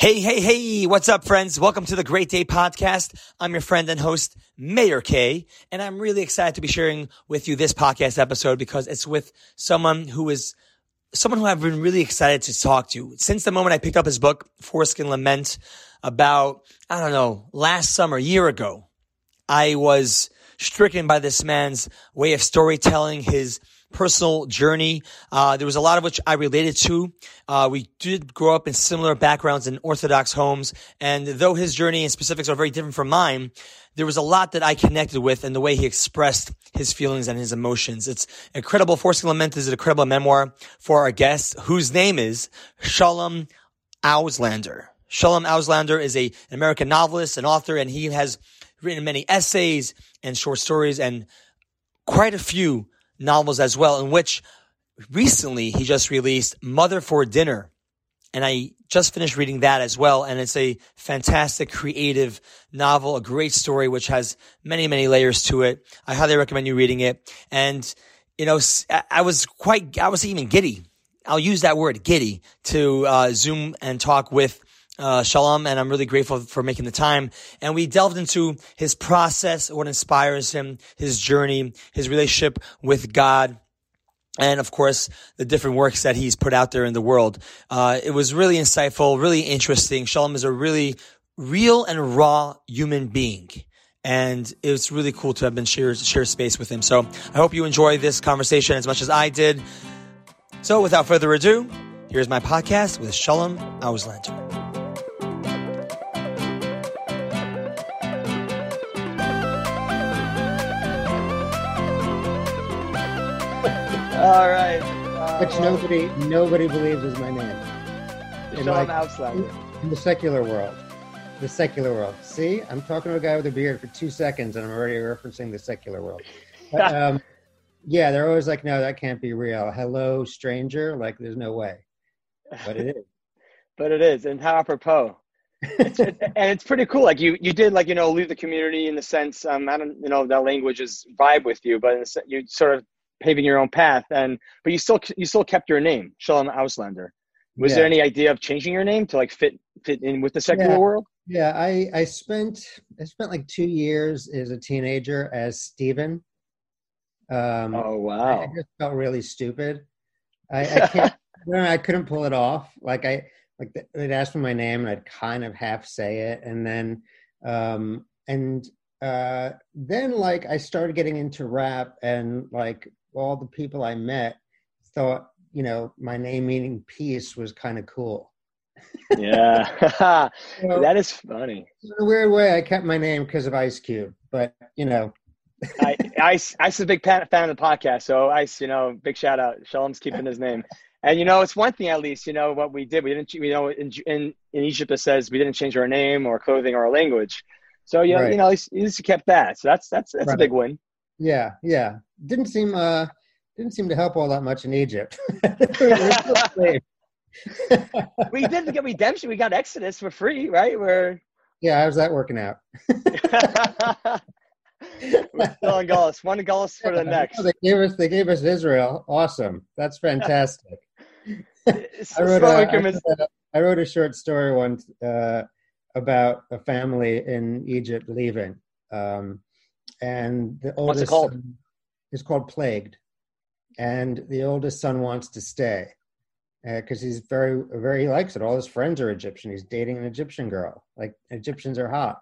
Hey, hey, hey, what's up, friends? Welcome to the Great Day Podcast. I'm your friend and host, Meir Kay, and I'm really excited to be sharing with you this podcast episode because it's with someone who is someone who I've been really excited to talk to. Since the moment I picked up his book, Foreskin Lament, about, I don't know, last summer, year ago, I was stricken by this man's way of storytelling, his personal journey. Uh, there was a lot of which I related to. Uh, we did grow up in similar backgrounds in Orthodox homes, and though his journey and specifics are very different from mine, there was a lot that I connected with in the way he expressed his feelings and his emotions. It's incredible. Foreskin Lament is an incredible memoir for our guest, whose name is Shalom Auslander. Shalom Auslander is a, an American novelist and author, and he has written many essays and short stories and quite a few novels as well, in which recently he just released Mother for Dinner. And I just finished reading that as well. And it's a fantastic, creative novel, a great story, which has many, many layers to it. I highly recommend you reading it. And, you know, I was quite, I was even giddy. I'll use that word, giddy, to uh, Zoom and talk with uh, Shalom, and I'm really grateful for making the time. And we delved into his process, what inspires him, his journey, his relationship with God. And of course, the different works that he's put out there in the world. Uh, it was really insightful, really interesting. Shalom is a really real and raw human being. And it's really cool to have been share, share space with him. So I hope you enjoy this conversation as much as I did. So without further ado, here's my podcast with Shalom Auslander. All right. Uh, Which nobody nobody believes is my name. In, like, in, in the secular world. The secular world. See, I'm talking to a guy with a beard for two seconds, and I'm already referencing the secular world. But, um, yeah, they're always like, "No, that can't be real." Hello, stranger. Like, there's no way, but it is. but it is, and how apropos. it's, it, and it's pretty cool. Like you, you did like you know leave the community in the sense. Um, I don't you know that language is vibe with you, but you sort of paving your own path and but you still you still kept your name shalom auslander was yeah. there any idea of changing your name to like fit fit in with the secular yeah. world yeah i i spent i spent like two years as a teenager as Stephen. um oh wow i just felt really stupid i i can't I couldn't pull it off like i like they'd ask for my name and i'd kind of half say it and then um and uh then like i started getting into rap and like all the people I met thought, you know, my name meaning peace was kind of cool. yeah, that is funny. In a weird way, I kept my name because of Ice Cube, but you know. I, Ice, Ice is a big fan of the podcast, so Ice, you know, big shout out. Shalom's keeping his name. And you know, it's one thing at least. You know what we did. We didn't. You know, in in, in Egypt it says we didn't change our name or clothing or our language. So you know, right. you know, at least, at least you kept that. So that's that's that's right. a big win. Yeah, yeah. Didn't seem uh didn't seem to help all that much in Egypt. we didn't get redemption. We got Exodus for free, right? We're yeah. How's that working out? We're still in Galus. One Galus for the next. They gave us. They gave us Israel. Awesome. That's fantastic. I, wrote a, I, wrote a, I wrote a short story once uh, about a family in Egypt leaving. Um, and the oldest What's called? Son is called Plagued, and the oldest son wants to stay because uh, he's very very he likes it. All his friends are Egyptian. He's dating an Egyptian girl. Like Egyptians are hot.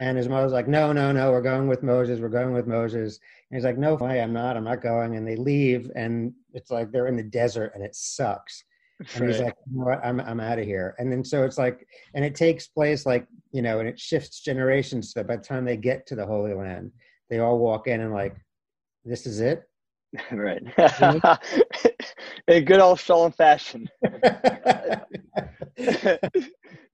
And his mother's like, no, no, no, we're going with Moses. We're going with Moses. And he's like, no way, I'm not. I'm not going. And they leave, and it's like they're in the desert, and it sucks. And right. he's like, you know I'm I'm out of here. And then so it's like, and it takes place like you know, and it shifts generations. So by the time they get to the Holy Land, they all walk in and like, this is it. right. in good old Shalom fashion.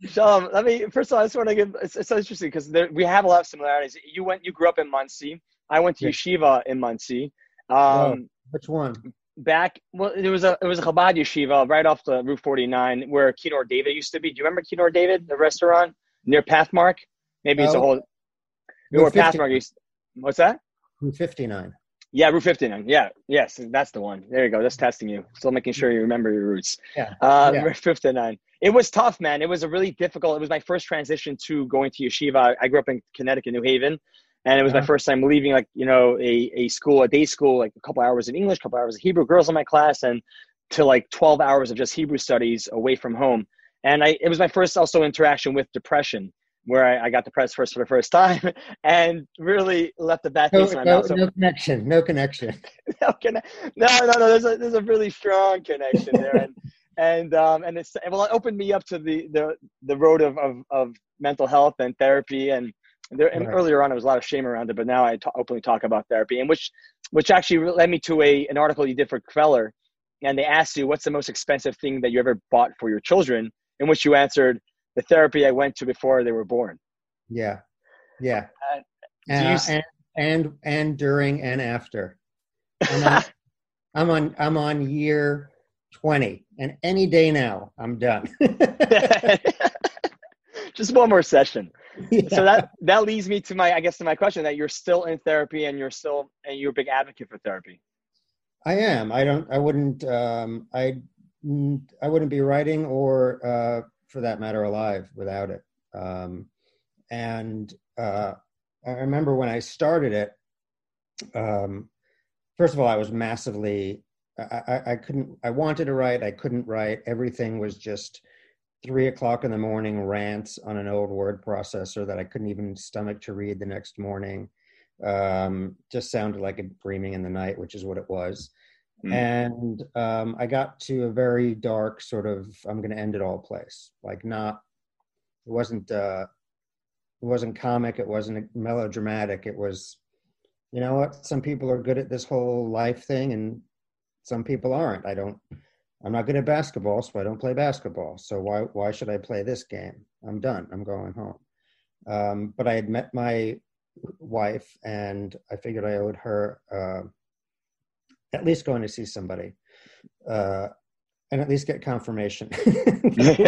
Shalom, let me first of all, I just want to give. It's, it's so interesting because we have a lot of similarities. You went, you grew up in Monsey. I went to yeshiva in Monsey. Um, Which one? Back, well, it was a it was a Chabad yeshiva right off the Route 49 where Kenor David used to be. Do you remember Kenor David, the restaurant near Pathmark? Maybe it's a oh. whole. Where Pathmark used. What's that? Route 59. Yeah, Route 59. Yeah, yes, that's the one. There you go. Just testing you. Still making sure you remember your roots. Yeah. Uh, yeah. Route 59. it was tough, man. It was a really difficult. It was my first transition to going to yeshiva. I grew up in Connecticut, New Haven, and it was my uh-huh. first time leaving like you know a, a school, a day school, like a couple hours of English, a couple hours of Hebrew, girls in my class, and to like twelve hours of just Hebrew studies away from home. And I, it was my first also interaction with depression where I, I, got press first for the first time and really left a bad taste no, in my no, mouth. So, no connection. No connection. no, no, no, no. There's a there's a really strong connection there, and and um and it's well, it opened me up to the the the road of of, of mental health and therapy and. There, and right. earlier on, there was a lot of shame around it, but now I openly talk about therapy, and which, which actually led me to a an article you did for Kveller, and they asked you what's the most expensive thing that you ever bought for your children, in which you answered the therapy I went to before they were born. Yeah, yeah, uh, uh, and and and during and after. I'm on, I'm on I'm on year twenty, and any day now I'm done. Just one more session. Yeah. So that that leads me to my I guess to my question that you're still in therapy and you're still and you're a big advocate for therapy. I am. I don't. I wouldn't. Um, I I wouldn't be writing or uh, for that matter, alive without it. Um, and uh, I remember when I started it. Um, first of all, I was massively. I, I, I couldn't. I wanted to write. I couldn't write. Everything was just three o'clock in the morning rants on an old word processor that I couldn't even stomach to read the next morning. Um, just sounded like a dreaming in the night, which is what it was. Mm. And um, I got to a very dark sort of I'm going to end it all place. Like not, it wasn't, uh, it wasn't comic. It wasn't melodramatic. It was, you know what? Some people are good at this whole life thing, and some people aren't. I don't. I'm not good at basketball, so I don't play basketball. So why why should I play this game? I'm done. I'm going home. Um, but I had met my wife, and I figured I owed her. Uh, at least going to see somebody uh, and at least get confirmation. like,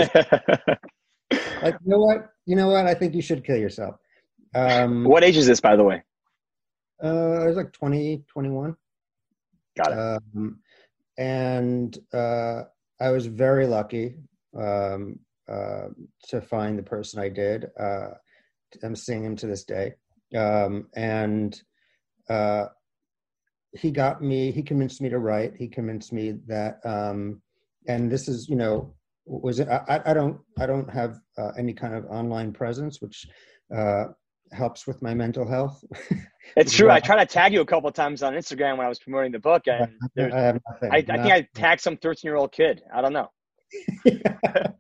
you know what? You know what? I think you should kill yourself. Um, what age is this, by the way? Uh, I was like 20, 21. Got it. Um, and uh, I was very lucky um, uh, to find the person I did. Uh, I'm seeing him to this day. Um, and uh, he got me he convinced me to write. He convinced me that um and this is you know was it i, I don't i don't have uh, any kind of online presence which uh helps with my mental health. It's true. I tried to tag you a couple times on instagram when i was promoting the book and i, have nothing, I, I think i tagged some 13 year old kid. I don't know.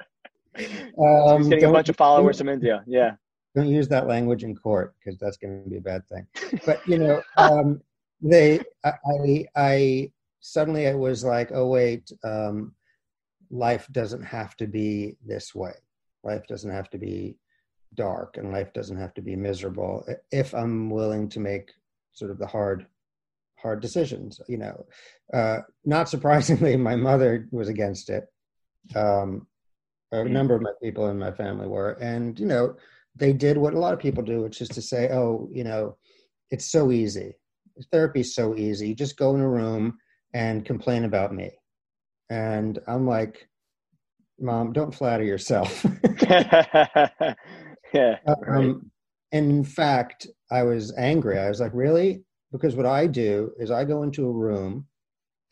Um, he's getting a bunch of followers from india. Yeah. Don't use that language in court because that's going to be a bad thing. But you know um, they I, I suddenly it was like oh wait um, life doesn't have to be this way. Life doesn't have to be dark and life doesn't have to be miserable if i'm willing to make sort of the hard hard decisions you know. Uh, not surprisingly my mother was against it. Um, a mm-hmm. number of my people in my family were. And you know they did what a lot of people do which is to say oh you know it's so easy Therapy is so easy. You just go in a room and complain about me. And I'm like, Mom, don't flatter yourself. yeah. Um, in fact, I was angry. I was like, really? Because what I do is I go into a room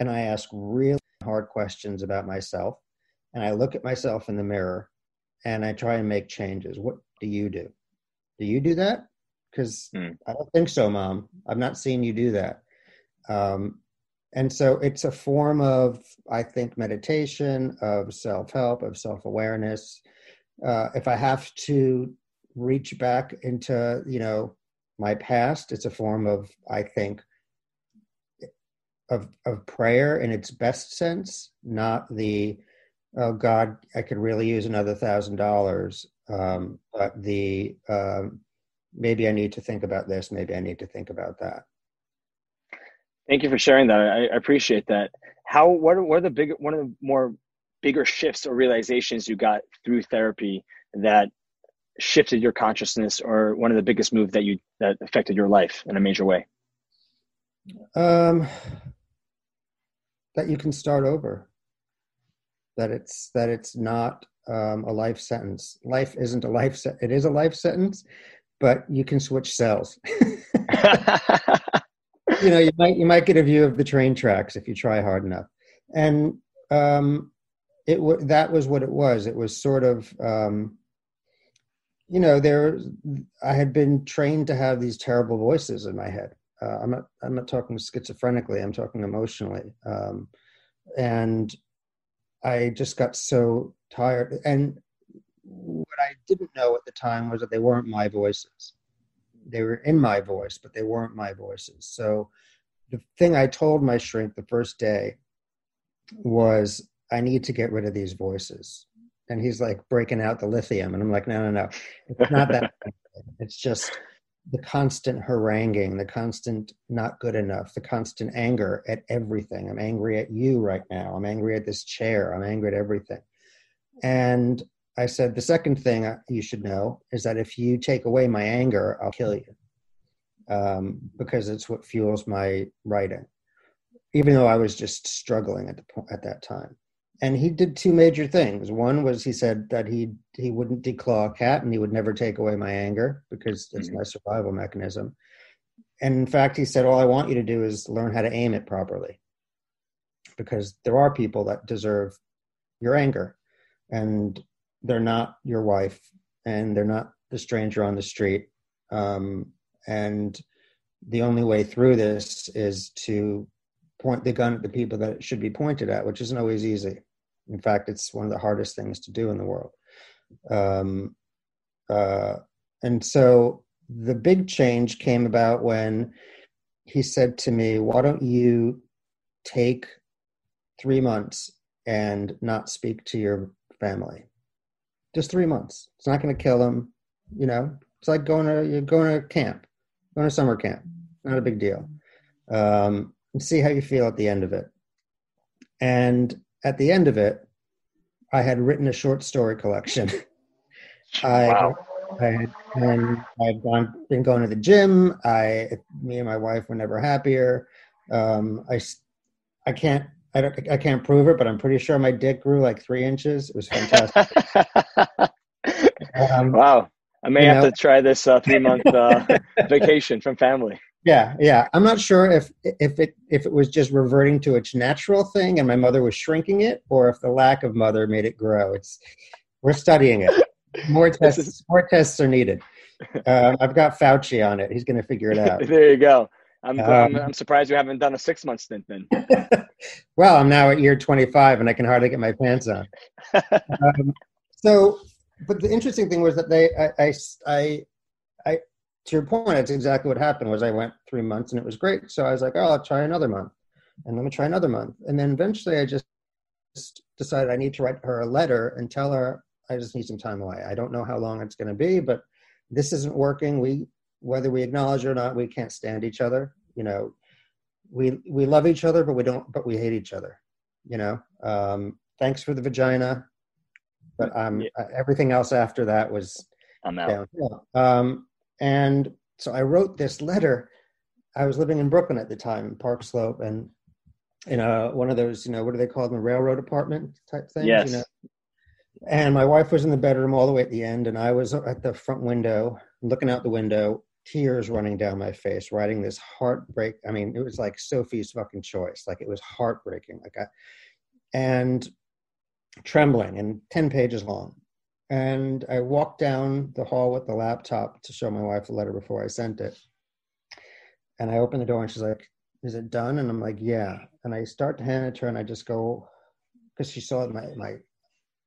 and I ask really hard questions about myself. And I look at myself in the mirror and I try and make changes. What do you do? Do you do that? Because mm. I don't think so, Mom. I've not seen you do that. Um, and so it's a form of, I think, meditation, of self help, of self awareness. Uh, if I have to reach back into, you know, my past, it's a form of, I think, of of prayer in its best sense, not the oh God, I could really use another thousand dollars, um, but the um, maybe I need to think about this, maybe I need to think about that. Thank you for sharing that. I, I appreciate that. How what are, what are the big one of the more bigger shifts or realizations you got through therapy that shifted your consciousness or one of the biggest moves that you that affected your life in a major way? Um that you can start over. That it's that it's not um, a life sentence. Life isn't a life se- it is a life sentence, but you can switch cells. you know, you might you might get a view of the train tracks if you try hard enough. And um, it w- that was what it was. It was sort of um, you know there I had been trained to have these terrible voices in my head. Uh, I'm not I'm not talking schizophrenically. I'm talking emotionally. Um, and I just got so tired. And what I didn't know at the time was that they weren't my voices. They were in my voice, but they weren't my voices. So the thing I told my shrink the first day was, I need to get rid of these voices. And he's like breaking out the lithium. And I'm like, no, no, no. It's not that. it's just the constant haranguing, the constant not good enough, the constant anger at everything. I'm angry at you right now. I'm angry at this chair. I'm angry at everything. And I said, the second thing you should know is that if you take away my anger, I'll kill you um, because it's what fuels my writing, even though I was just struggling at, the po- at that time and he did two major things. One was he said that he he wouldn't declaw a cat and he would never take away my anger because it's mm-hmm. my survival mechanism. And in fact, he said, "All I want you to do is learn how to aim it properly, because there are people that deserve your anger, and they're not your wife, and they're not the stranger on the street, um, and the only way through this is to point the gun at the people that it should be pointed at, which isn't always easy. In fact, it's one of the hardest things to do in the world. Um, uh, and so the big change came about when he said to me, Why don't you take three months and not speak to your family? Just three months. It's not going to kill them. You know, it's like going to you're going to camp, going to summer camp. Not a big deal. Um, and see how you feel at the end of it. And at the end of it, I had written a short story collection. I, wow. I had, and I'd gone, been going to the gym. I, me and my wife were never happier. Um, I, I can't, I don't, I can't prove it, but I'm pretty sure my dick grew like three inches. It was fantastic. um, wow. I may have know. to try this uh, three month uh, vacation from family. Yeah, yeah. I'm not sure if if it if it was just reverting to its natural thing and my mother was shrinking it, or if the lack of mother made it grow. It's we're studying it. More tests. Is, more tests are needed. Uh, I've got Fauci on it. He's going to figure it out. there you go. I'm, um, I'm, I'm surprised you haven't done a six month stint then. well, I'm now at year 25 and I can hardly get my pants on. um, so, but the interesting thing was that they, I, I, I, to your point, that's exactly what happened. Was I went three months and it was great. So I was like, oh, I'll try another month, and let me try another month, and then eventually I just decided I need to write her a letter and tell her I just need some time away. I don't know how long it's going to be, but this isn't working. We whether we acknowledge it or not, we can't stand each other. You know, we we love each other, but we don't. But we hate each other. You know. Um, thanks for the vagina, but um, yeah. everything else after that was I'm out. Um, and so I wrote this letter. I was living in Brooklyn at the time, Park Slope, and in a, one of those, you know, what do they call them, railroad apartment type things? Yes. You know? And my wife was in the bedroom all the way at the end, and I was at the front window, looking out the window, tears running down my face, writing this heartbreak. I mean, it was like Sophie's fucking choice. Like it was heartbreaking. Like I, and trembling and 10 pages long and I walked down the hall with the laptop to show my wife the letter before I sent it. And I opened the door and she's like, Is it done? And I'm like, Yeah. And I start to hand it to her and I just go, because she saw my, my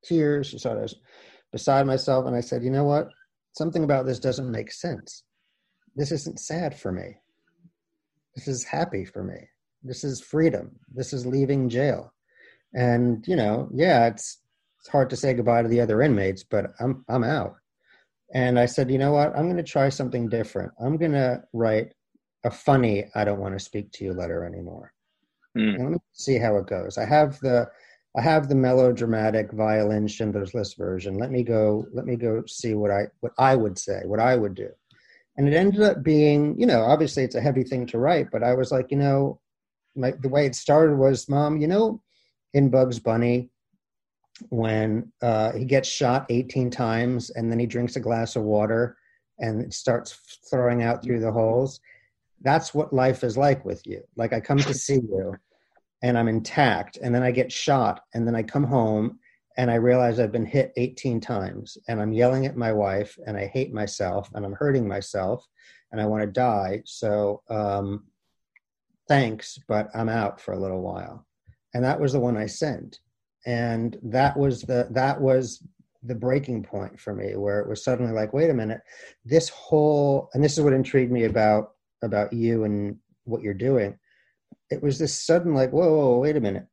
tears, she saw I was beside myself. And I said, You know what? Something about this doesn't make sense. This isn't sad for me. This is happy for me. This is freedom. This is leaving jail. And, you know, yeah, it's it's hard to say goodbye to the other inmates, but I'm I'm out. And I said, you know what? I'm going to try something different. I'm going to write a funny "I don't want to speak to you" letter anymore. Mm. let me see how it goes. I have the I have the melodramatic violin Schindler's List version. Let me go. Let me go see what I what I would say, what I would do. And it ended up being, you know, obviously it's a heavy thing to write, but I was like, you know, my, the way it started was, Mom, you know, in Bugs Bunny, when uh, he gets shot 18 times and then he drinks a glass of water and starts throwing out through the holes. That's what life is like with you. Like I come to see you and I'm intact, and then I get shot, and then I come home and I realize I've been hit 18 times, and I'm yelling at my wife, and I hate myself, and I'm hurting myself, and I want to die. So um, thanks, but I'm out for a little while. And that was the one I sent and that was the that was the breaking point for me where it was suddenly like wait a minute this whole and this is what intrigued me about about you and what you're doing it was this sudden like whoa, whoa, wait a minute.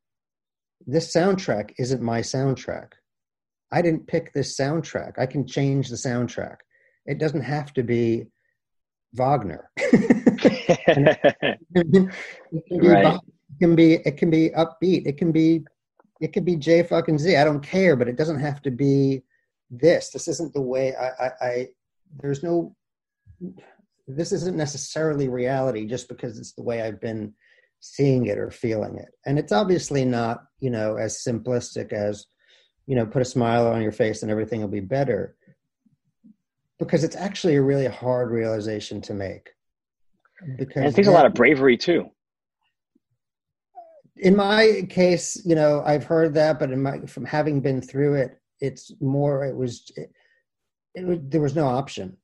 This soundtrack isn't my soundtrack. I didn't pick this soundtrack. I can change the soundtrack. It doesn't have to be wagner. It, can be, right. it can be it can be upbeat. It can be it could be J fucking Z. I don't care, but it doesn't have to be this. This isn't the way I, I, I there's no this isn't necessarily reality just because it's the way I've been seeing it or feeling it. And it's obviously not, you know, as simplistic as, you know, put a smile on your face and everything will be better. Because it's actually a really hard realization to make. Because and it takes a lot of bravery too in my case, you know, I've heard that, but in my from having been through it, it's more. It was, it, it was there was no option.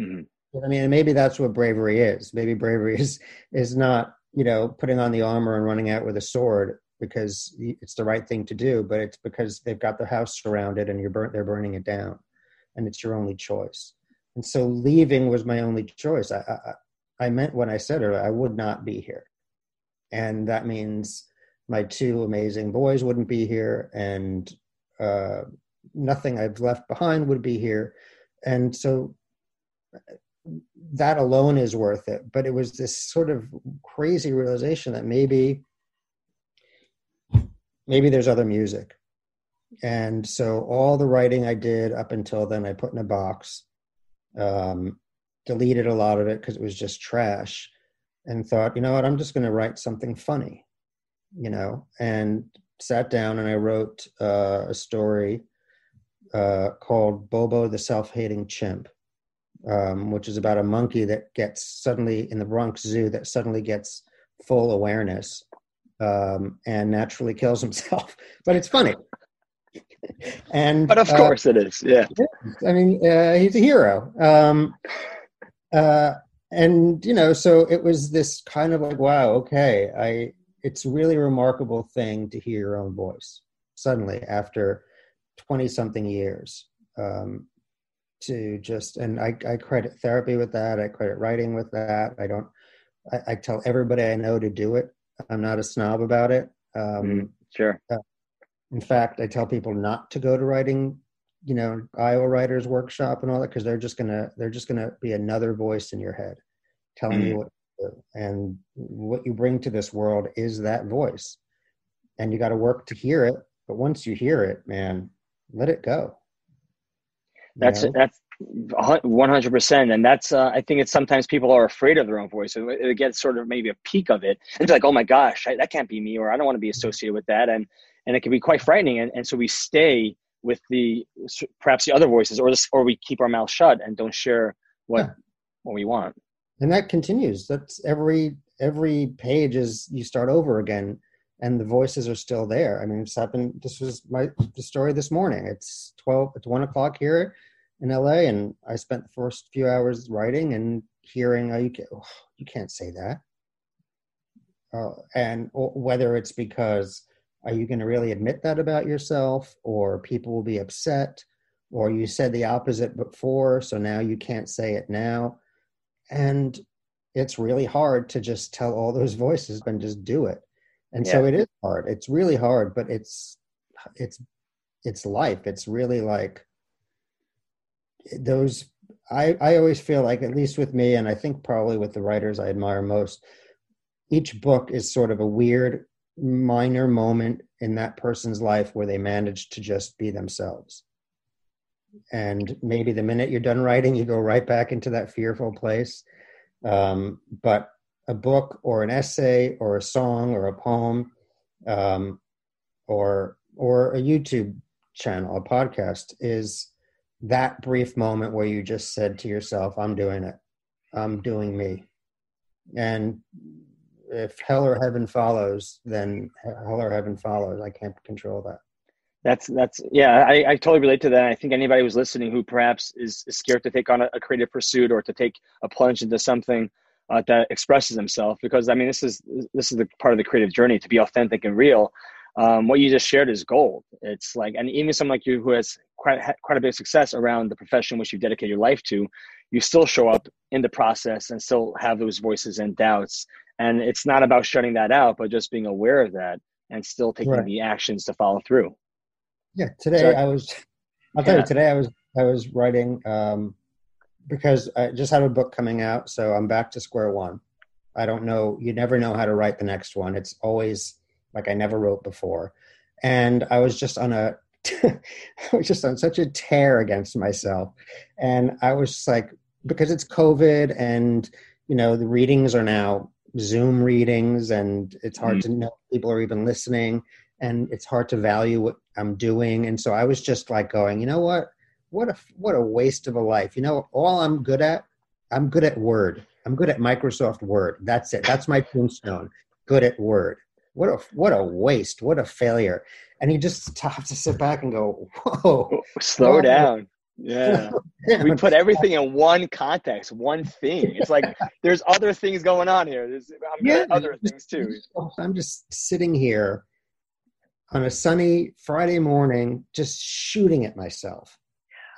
Mm-hmm. I mean, maybe that's what bravery is. Maybe bravery is is not you know putting on the armor and running out with a sword because it's the right thing to do, but it's because they've got the house surrounded and you're burnt. They're burning it down, and it's your only choice. And so leaving was my only choice. I I, I meant when I said it, I would not be here, and that means my two amazing boys wouldn't be here, and uh, nothing I've left behind would be here. And so that alone is worth it. But it was this sort of crazy realization that maybe maybe there's other music. And so all the writing I did up until then, I put in a box, um, deleted a lot of it because it was just trash, and thought, you know what, I'm just going to write something funny you know, and sat down and I wrote uh, a story uh, called Bobo the Self Hating Chimp, um, which is about a monkey that gets suddenly in the Bronx Zoo that suddenly gets full awareness um, and naturally kills himself. but it's funny. and but of uh, course it is yeah i mean uh, he's a hero um, uh, and you know so it was this kind of like wow okay i it's really remarkable thing to hear your own voice suddenly after 20 something years um, to just and I, I credit therapy with that i credit writing with that. I don't I, I, tell everybody i know to do it. I'm not a snob about it. Um, mm, sure. uh, in fact i tell people not to go to writing you know iowa writers workshop and all that because they're just gonna they're just gonna be another voice in your head telling mm. you what to do. And what you bring to this world is that voice. And you got to work to hear it but once you hear it man let it go that's know? that's 100% and that's uh, i think it's sometimes people are afraid of their own voice it, it gets sort of maybe a peak of it. And it's like oh my gosh I, that can't be me or i don't want to be associated with that and and it can be quite frightening and, and so we stay with the perhaps the other voices or this, or we keep our mouth shut and don't share what yeah. what we want. And that continues. That's every every page is you start over again and the voices are still there. I mean it's happened this was my the story this morning. It's 12 it's 1 o'clock here in la and i spent the first few hours writing and hearing oh, you, can, oh, you can't say that. Uh, and whether it's because are you going to really admit that about yourself or people will be upset or you said the opposite before so now you can't say it now. And it's really hard to just tell all those voices and just do it. And yeah. so it is hard. It's really hard but it's it's it's life. It's really like those i i always feel like at least with me and i think probably with the writers i admire most each book is sort of a weird minor moment in that person's life where they manage to just be themselves. And maybe the minute you're done writing you go right back into that fearful place. Um, but a book or an essay or a song or a poem um, or or a youtube channel, a podcast, is that brief moment where you just said to yourself, I'm doing it. I'm doing me. And if hell or heaven follows, then hell or heaven follows. I can't control that. That's that's yeah. I, I totally relate to that. I think anybody who's listening who perhaps is, scared to take on a, a, creative pursuit or to take a plunge into something uh, that expresses himself, because I mean this is this is the part of the creative journey to be authentic and real. Um, what you just shared is gold. It's like, and even someone like you who has quite quite a bit of success around the profession which you dedicate your life to, you still show up in the process and still have those voices and doubts. And it's not about shutting that out, but just being aware of that and still taking right. the actions to follow through. Yeah, today so, I was. I'll tell yeah. you. Today I was I was writing um, because I just had a book coming out, so I'm back to square one. I don't know. You never know how to write the next one. It's always like I never wrote before, and I was just on a I was just on such a tear against myself. And I was like, because it's COVID and, you know, the readings are now Zoom readings and it's hard mm-hmm. to know people are even listening and it's hard to value what I'm doing. And so I was just like going, you know what? What a what a waste of a life. You know, all I'm good at, I'm good at Word. I'm good at Microsoft Word. That's it. That's my tombstone. Good at Word. What a what a waste. What a failure and you just have to sit back and go, "Whoa, slow whoa. down." Yeah, we put everything in one context, one thing. It's like there's other things going on here. There's I'm yeah, other things too. I'm just sitting here on a sunny Friday morning, just shooting at myself,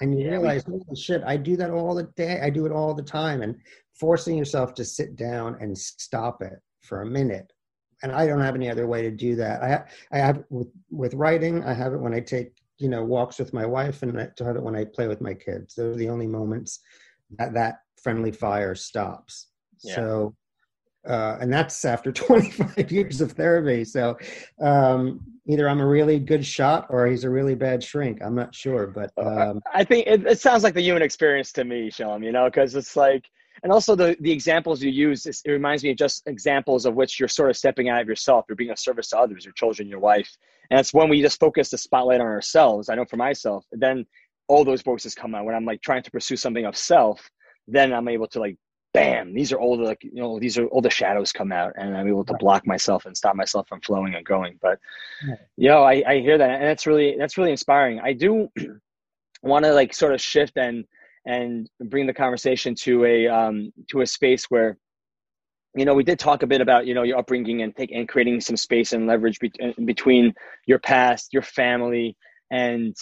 and you yeah, realize, holy shit, I do that all the day. I do it all the time, and forcing yourself to sit down and stop it for a minute and I don't have any other way to do that. I I have with with writing. I have it when I take you know walks with my wife, and I have it when I play with my kids. Those are the only moments that that friendly fire stops. Yeah. So, uh, and that's after 25 years of therapy. So, um, either I'm a really good shot or he's a really bad shrink. I'm not sure, but um, I think it, it sounds like the human experience to me, Shalom. You know, because it's like and also the the examples you use it reminds me of just examples of which you're sort of stepping out of yourself. You're being of service to others your children your wife. And it's when we just focus the spotlight on ourselves. I know for myself then all those voices come out. When i'm like trying to pursue something of self then i'm able to like bam these are all the like you know these are all the shadows come out and i'm able to block myself and stop myself from flowing and going but you know i, I hear that and that's really that's really inspiring. I do want to like sort of shift and and bring the conversation to a um, to a space where you know we did talk a bit about you know your upbringing and take, and creating some space and leverage be- uh, between your past your family and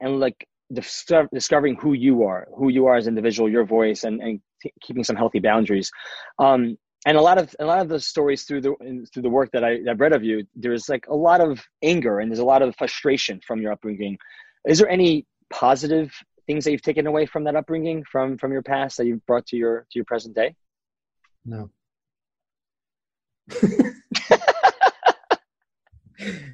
and like discover, discovering who you are who you are as an individual your voice and, and t- keeping some healthy boundaries um, and a lot of a lot of the stories through the through the work that I, I've read of you, there's like a lot of anger and there's a lot of frustration from your upbringing. Is there any positive things that you've taken away from that upbringing from from your past that you've brought to your to your present day? No.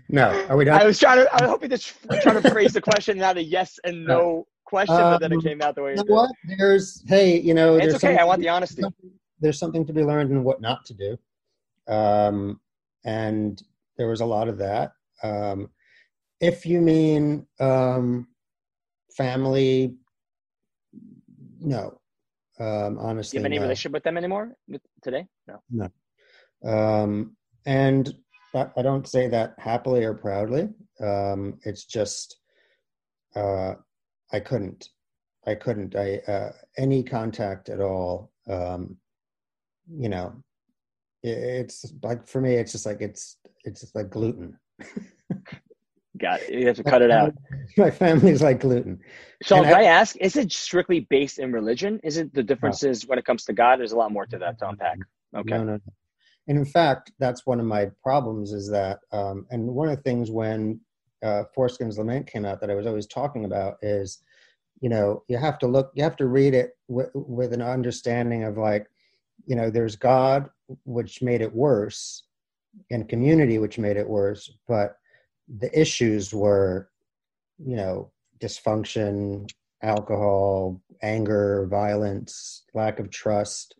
no. Are we done? I was trying to. I was hoping to try to phrase the question not a yes and no question, um, but then it um, came out the way. What? There's hey, you know, it's okay. I want the honesty. There's something to be learned and what not to do, um, and there was a lot of that. Um, if you mean um, family, no. Um, honestly, Do you have any no. relationship with them anymore today? No. No. Um, and I don't say that happily or proudly. Um, it's just uh, I couldn't. I couldn't. I uh, any contact at all. Um, you know, it, it's like for me, it's just like it's it's just like gluten. Got it. You have to cut it out. My family's like gluten. So, can I, I, ask, is it strictly based in religion? Is it the differences no. when it comes to God? There's a lot more to that to unpack. Okay. No, no, no. And in fact, that's one of my problems is that, um, and one of the things when uh, Foreskin's Lament came out that I was always talking about is, you know, you have to look, you have to read it w- with an understanding of like, you know, there's God, which made it worse, and community, which made it worse, but the issues were, you know, dysfunction, alcohol, anger, violence, lack of trust,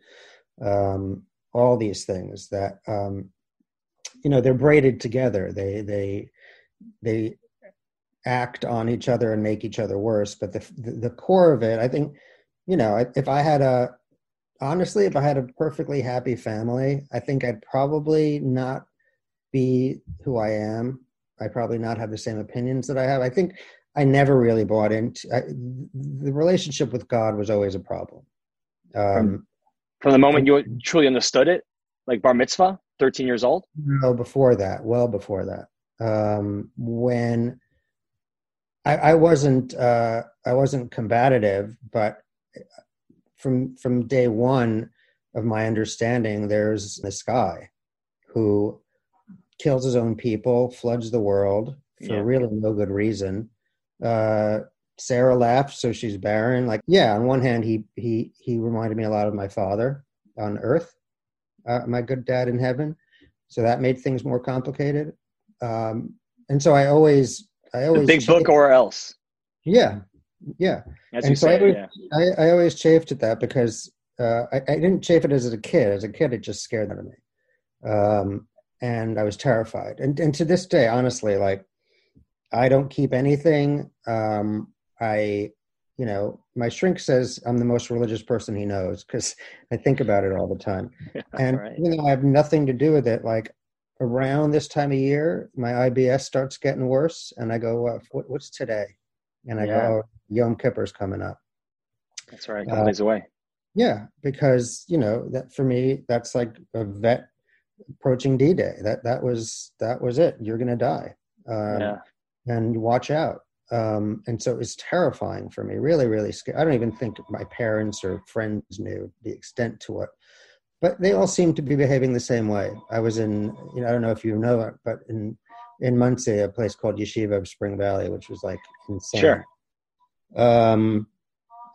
um, all these things that um, you know they're braided together. They they they act on each other and make each other worse. But the the, core of it, I think, you know, if I had a honestly, if I had a perfectly happy family, I think I'd probably not be who I am. I'd probably not have the same opinions that I have. I think I never really bought into I, the relationship with God was always a problem. Um, from, from the moment you truly understood it, like bar mitzvah, thirteen years old. No, before that, well before that, um, when I, I wasn't uh, I wasn't combative, but from from day one of my understanding, there's this guy who kills his own people, floods the world for yeah. really no good reason. Uh, Sarah laughs, so she's barren. Like, yeah, on one hand, he he he reminded me a lot of my father on Earth, uh, my good dad in heaven. So that made things more complicated. Um, and so I always, I always the big book or else. Yeah, yeah. As and so say, I, always, yeah. I, I, always chafed at that because uh, I, I, didn't chafe it as a kid. As a kid, it just scared out of me, um, and I was terrified. And and to this day, honestly, like I don't keep anything. Um, I, you know, my shrink says I'm the most religious person he knows because I think about it all the time. And right. even though I have nothing to do with it, like around this time of year, my IBS starts getting worse, and I go, what, "What's today?" And I yeah. go, oh, "Yom Kippur's coming up." That's right, a couple uh, days away. Yeah, because you know that for me, that's like a vet approaching D-Day. That that was that was it. You're gonna die. Um, yeah. And watch out. Um, and so it was terrifying for me. Really, really scary. I don't even think my parents or friends knew the extent to what but they all seemed to be behaving the same way. I was in, you know, I don't know if you know it, but in in Monsey, a place called Yeshiva of Spring Valley, which was like insane. Sure. Um,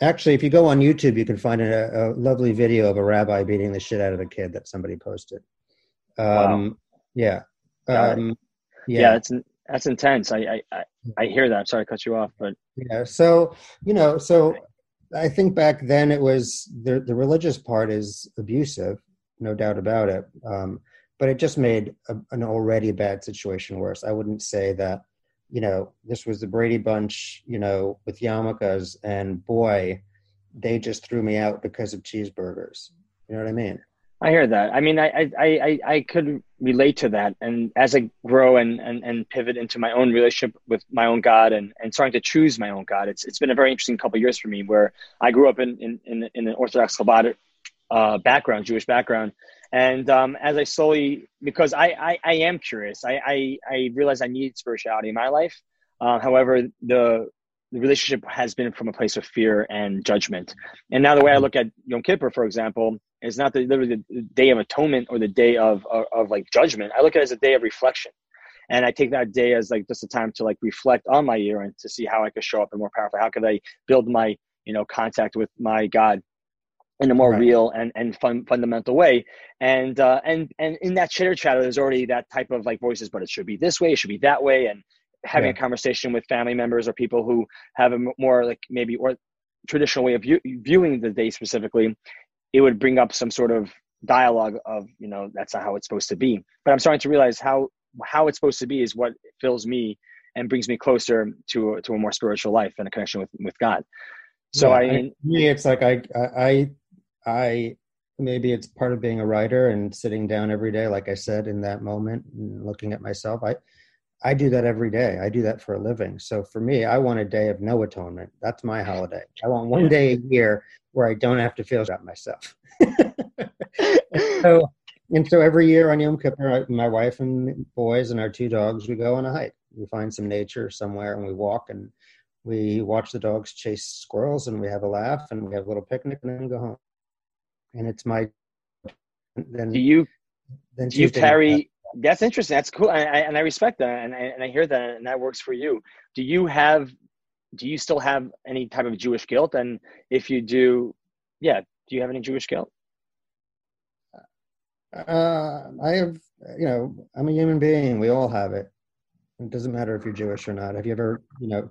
actually, if you go on YouTube, you can find a, a, lovely video of a rabbi beating the shit out of a kid that somebody posted. Um, wow. Yeah. Um, yeah. Yeah, that's that's intense. I, I I hear that. I'm sorry to cut you off, but yeah. So you know, so I think back then it was the the religious part is abusive, no doubt about it. Um, but it just made a, an already bad situation worse. I wouldn't say that, you know, this was the Brady Bunch, you know, with yarmulkes, and boy, they just threw me out because of cheeseburgers. You know what I mean? I hear that. I mean, I, I, I, I could relate to that. And as I grow and, and, and pivot into my own relationship with my own God and, and starting to choose my own God, it's, it's been a very interesting couple years for me where I grew up in, in, in, in an Orthodox Chabad uh, background, Jewish background. And um, as I slowly, because I, I, I am curious, I, I, I realize I need spirituality in my life. Uh, however, the the relationship has been from a place of fear and judgment. And now the way I look at Yom Kippur, for example, is not the, literally the day of atonement or the day of, of, of like judgment. I look at it as a day of reflection. And I take that day as like just a time to like reflect on my year and to see how I could show up in more powerful. How could I build my, you know, contact with my God in a more right. real and and fun, fundamental way. And uh, and and in that chitter chatter, there's already that type of like voices, but it should be this way, it should be that way, and having yeah. a conversation with family members or people who have a more like maybe or traditional way of view, viewing the day specifically, it would bring up some sort of dialogue of you know that's not how it's supposed to be. But I'm starting to realize how how it's supposed to be is what fills me and brings me closer to to a more spiritual life and a connection with with God. So yeah, I, me, it's like I I I maybe it's part of being a writer and sitting down every day, like I said in that moment, and looking at myself. I I do that every day. I do that for a living. So for me, I want a day of no atonement. That's my holiday. I want one day a year where I don't have to feel about myself. so, and so every year on Yom Kippur, my wife and boys and our two dogs, we go on a hike. We find some nature somewhere and we walk and we watch the dogs chase squirrels and we have a laugh and we have a little picnic and then go home. And it's my then. Do you? Then do you carry? That's interesting. That's cool, and I, and I respect that, and I, and I hear that, and that works for you. Do you have? Do you still have any type of Jewish guilt? And if you do, yeah, do you have any Jewish guilt? Uh, I have. You know, I'm a human being. We all have it. It doesn't matter if you're Jewish or not. Have you ever, you know,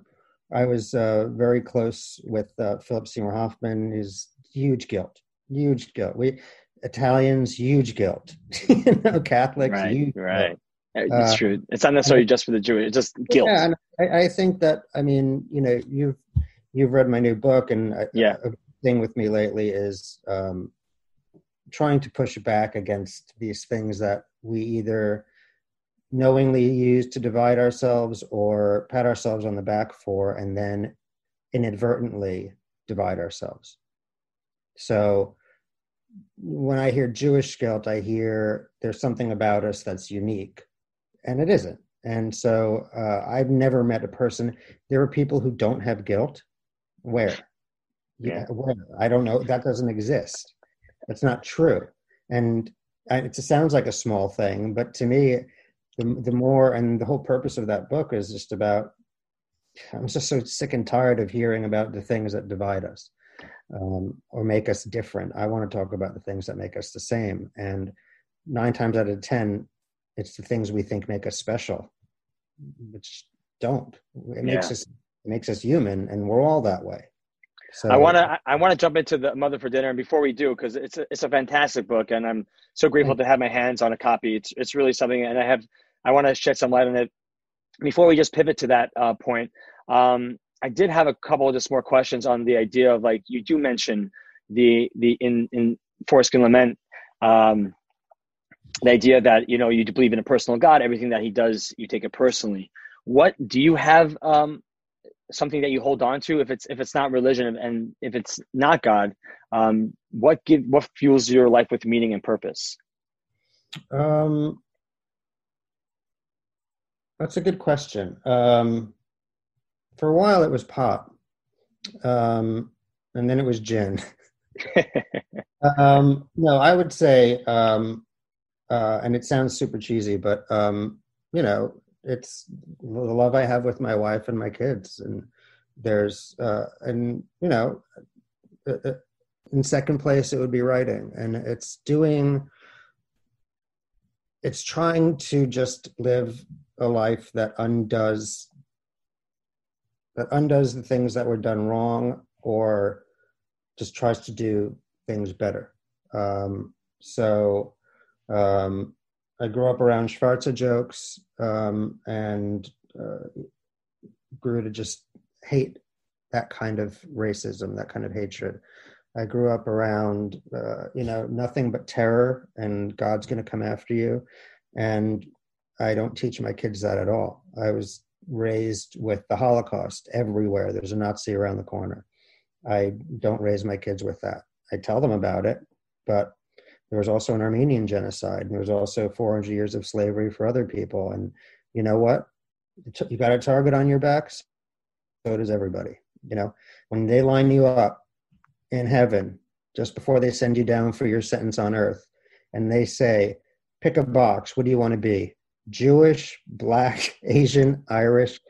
I was uh, very close with uh, Philip Seymour Hoffman. He's huge guilt, huge guilt. We Italians, huge guilt. you know, Catholics, right, right. Guilt. It's uh, true. It's not necessarily just for the Jewish. It's just guilt. Yeah, and I, I, think that I mean, you know, you've you've read my new book, and yeah, a thing with me lately is um, trying to push back against these things that we either knowingly use to divide ourselves or pat ourselves on the back for, and then inadvertently divide ourselves. So when I hear Jewish guilt, I hear there's something about us that's unique, and it isn't. And so uh, I've never met a person. There are people who don't have guilt. Where? Yeah, where? I don't know. That doesn't exist. That's not true. And it sounds like a small thing, but to me, the the more and the whole purpose of that book is just about. I'm just so sick and tired of hearing about the things that divide us um, or make us different. I want to talk about the things that make us the same. And nine times out of 10, it's the things we think make us special, which don't. It makes yeah. us it makes us human, and we're all that way. So I want to I want to jump into the Mother for Dinner, and before we do, because it's a, it's a fantastic book, and I'm so grateful to have my hands on a copy. It's it's really something, and I have I want to shed some light on it. Before we just pivot to that uh, point, um, I did have a couple of just more questions on the idea of like you do mention the the in in Foreskin Lament um, the idea that you know you believe in a personal God, everything that He does, you take it personally. What do you have um, something that you hold on to if it's if it's not religion and if it's not God? Um, what give what fuels your life with meaning and purpose? Um, that's a good question. Um, for a while it was pop, um, and then it was gin. um, no, I would say, um, uh, and it sounds super cheesy, but um, you know, it's the love I have with my wife and my kids, and there's, uh, and you know, uh, uh, in second place it would be writing, and it's doing, it's trying to just live a life that undoes that undoes the things that were done wrong or just tries to do things better. Um, so um, I grew up around Schwarzer jokes um, and uh, grew to just hate that kind of racism, that kind of hatred. I grew up around, uh, you know, nothing but terror and God's going to come after you. And I don't teach my kids that at all. I was raised with the Holocaust everywhere. There's a Nazi around the corner. I don't raise my kids with that. I tell them about it, but there was also an Armenian genocide. And there was also 400 years of slavery for other people. And you know what? You got a target on your back. So does everybody. You know, when they line you up in heaven just before they send you down for your sentence on earth, and they say, pick a box. What do you want to be? Jewish, black, Asian, Irish.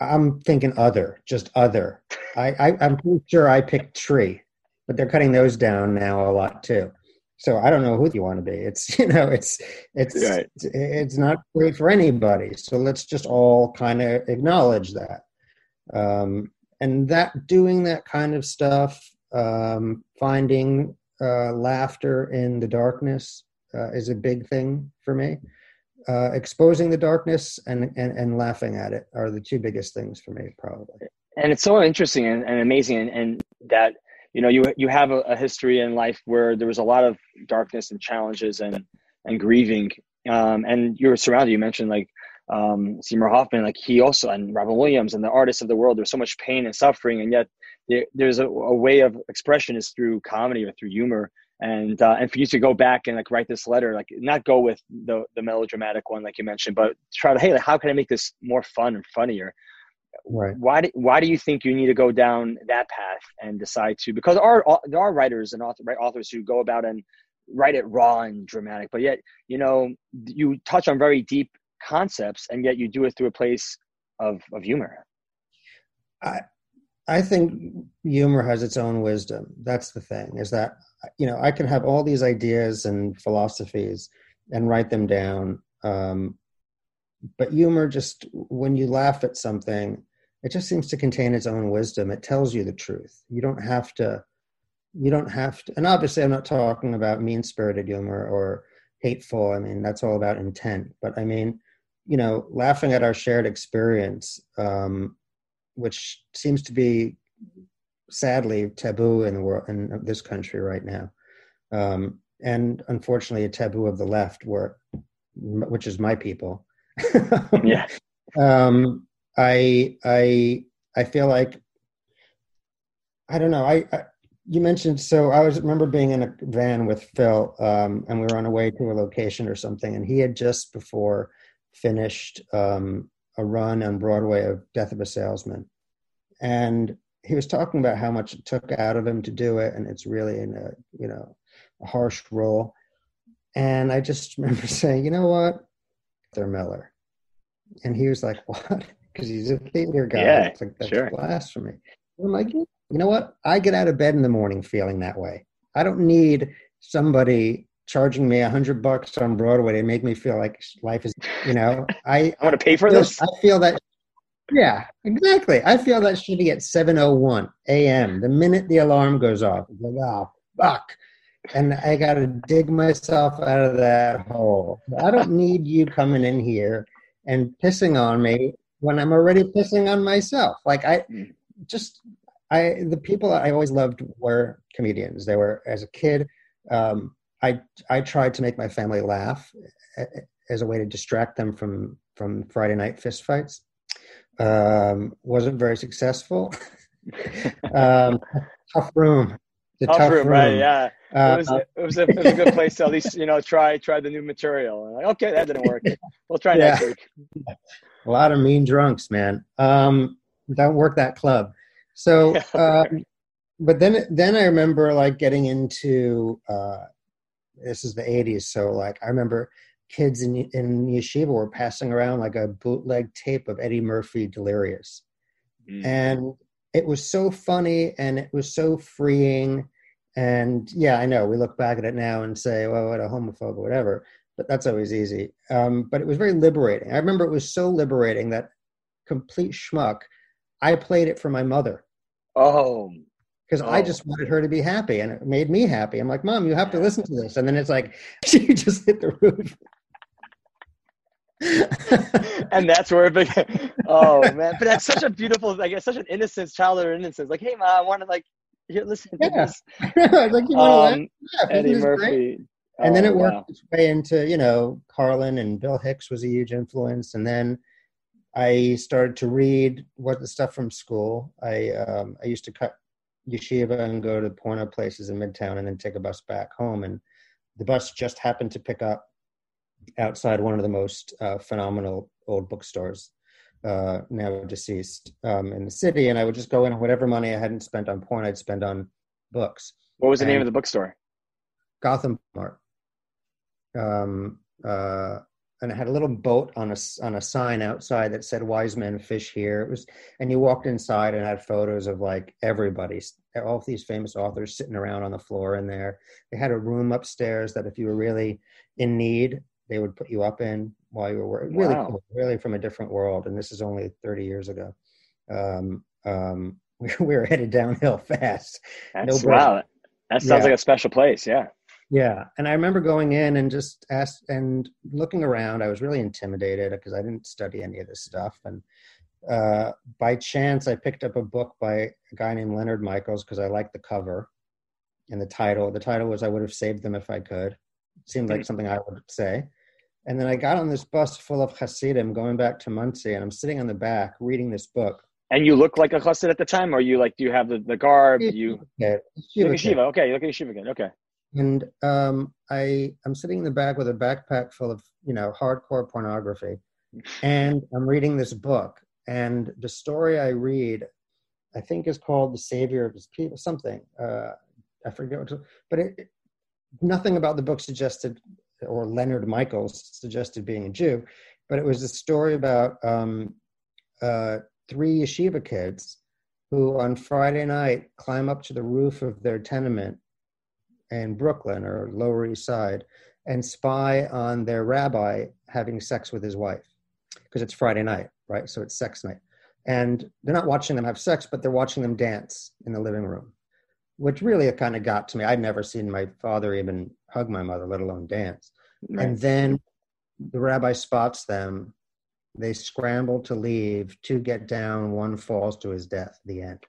I'm thinking other, just other. I, I I'm pretty sure I picked tree, but they're cutting those down now a lot too. So I don't know who you want to be. It's you know it's it's right. it's not great for anybody. So let's just all kind of acknowledge that. Um, and that doing that kind of stuff, um, finding uh, laughter in the darkness uh, is a big thing for me uh, exposing the darkness and, and, and laughing at it are the two biggest things for me, probably. And it's so interesting and, and amazing, and, and, that you know you you have a, a, history in life where there was a lot of darkness and challenges and and grieving, um, and you're surrounded. You mentioned like um, Seymour Hoffman, like he also and Robin Williams and the artists of the world. There's so much pain and suffering, and yet there, there's a, a way of expression is through comedy or through humor and uh, and for you to go back and like write this letter like not go with the the melodramatic one like you mentioned but try to hey like, how can i make this more fun and funnier? Right. Why do, why do you think you need to go down that path and decide to because there are there are writers and author, right, authors who go about and write it raw and dramatic but yet you know you touch on very deep concepts and yet you do it through a place of of humor. I, I think humor has its own wisdom. That's the thing, is that, you know, I can have all these ideas and philosophies and write them down. Um, but humor just, when you laugh at something, it just seems to contain its own wisdom. It tells you the truth. You don't have to, you don't have to, and obviously I'm not talking about mean spirited humor or hateful. I mean, that's all about intent. But I mean, you know, laughing at our shared experience, um, which seems to be sadly taboo in the world in this country right now, um, and unfortunately a taboo of the left, where which is my people. yeah. Um, I I I feel like I don't know. I, I, you mentioned so I was remember being in a van with Phil, um, and we were on our way to a location or something, and he had just before finished um, a run on Broadway of Death of a Salesman, and he was talking about how much it took out of him to do it, and it's really in a you know a harsh role. And I just remember saying, you know what, they're Miller, and he was like, what? Because he's a theater guy. Yeah, it's like that's sure. blasphemy. I'm like, you know what? I get out of bed in the morning feeling that way. I don't need somebody charging me a hundred bucks on Broadway to make me feel like life is, you know, I, I want to pay for feel, this. I feel that. Yeah, exactly. I feel that shitty at 7:01 a.m. The minute the alarm goes off, it's like, oh fuck, and I got to dig myself out of that hole. I don't need you coming in here and pissing on me when I'm already pissing on myself. Like I just, I the people I always loved were comedians. They were as a kid. Um, I I tried to make my family laugh as a way to distract them from from Friday night fistfights. Um, wasn't very successful. um, tough room. The tough, tough room, room, right? Yeah. Uh, it was it was, a, it was a good place to at least you know try try the new material. Like, okay, that didn't work. We'll try Yeah. next week. a lot of mean drunks, man. Um, don't work that club. So, um, but then then I remember like getting into uh, this is the '80s, so like I remember kids in in yeshiva were passing around like a bootleg tape of Eddie Murphy Delirious, Mm. and it was so funny and it was so freeing. And yeah, I know we look back at it now and say, well, what a homophobe or whatever, but that's always easy. Um, but it was very liberating. I remember it was so liberating that complete schmuck, I played it for my mother Oh, because I Oh. just wanted her to be happy and it made me happy. I'm like, Mom, you have to listen to this. And then it's like, she just hit the roof. and that's where it began. Oh man, but that's such a beautiful, like it's such an innocence, childhood innocence. Like, hey, mom, I want to like here, listen to Yeah. this. Like, you want to Um, laugh? Isn't Eddie? Murphy. and then Oh, it worked wow. its way into you know Carlin and Bill Hicks was a huge influence, and then I started to read what the stuff from school. I um, I used to cut yeshiva and go to porno places in Midtown, and then take a bus back home. And the bus just happened to pick up outside one of the most uh, phenomenal old bookstores, uh, now deceased, um, in the city. And I would just go in, whatever money I hadn't spent on porn, I'd spend on books. What was the name of the bookstore? Gotham Mart. Um, uh, and it had a little boat on a on a sign outside that said "Wise men fish here." It was, and you walked inside and had photos of like everybody, all of these famous authors sitting around on the floor in there. They had a room upstairs that if you were really in need, they would put you up in while you were working. Really Wow. cool, really from a different world. And this is only thirty years ago. Um, um, we, we were headed downhill fast. That's brainer. wow. That sounds Yeah. like a special place. Yeah. Yeah, and I remember going in and just asked and looking around. I was really intimidated because I didn't study any of this stuff. And uh, by chance, I picked up a book by a guy named Leonard Michaels because I liked the cover and the title. The title was "I Would Have Saved Them If I Could." seemed like something I would say. And then I got on this bus full of Hasidim going back to Monsey, and I'm sitting on the back reading this book. And you look like a chassid at the time, or you like? Do you have the, the garb? You Yeshiva like a kid. shiva. Okay, you look like a shiva again. Okay. And um, I I'm sitting in the back with a backpack full of you know hardcore pornography, and I'm reading this book, and the story I read, I think is called "The Savior of His People," something. Uh, I forget what, but it- nothing about the book suggested, or Leonard Michaels suggested being a Jew, but it was a story about um, uh, three yeshiva kids who on Friday night climb up to the roof of their tenement in Brooklyn or Lower East Side and spy on their rabbi having sex with his wife because it's Friday night, right? So it's sex night. And they're not watching them have sex, but they're watching them dance in the living room, which really kind of got to me. I'd never seen my father even hug my mother, let alone dance. Right. And then the rabbi spots them. They scramble to leave. Two get down. One falls to his death. The end.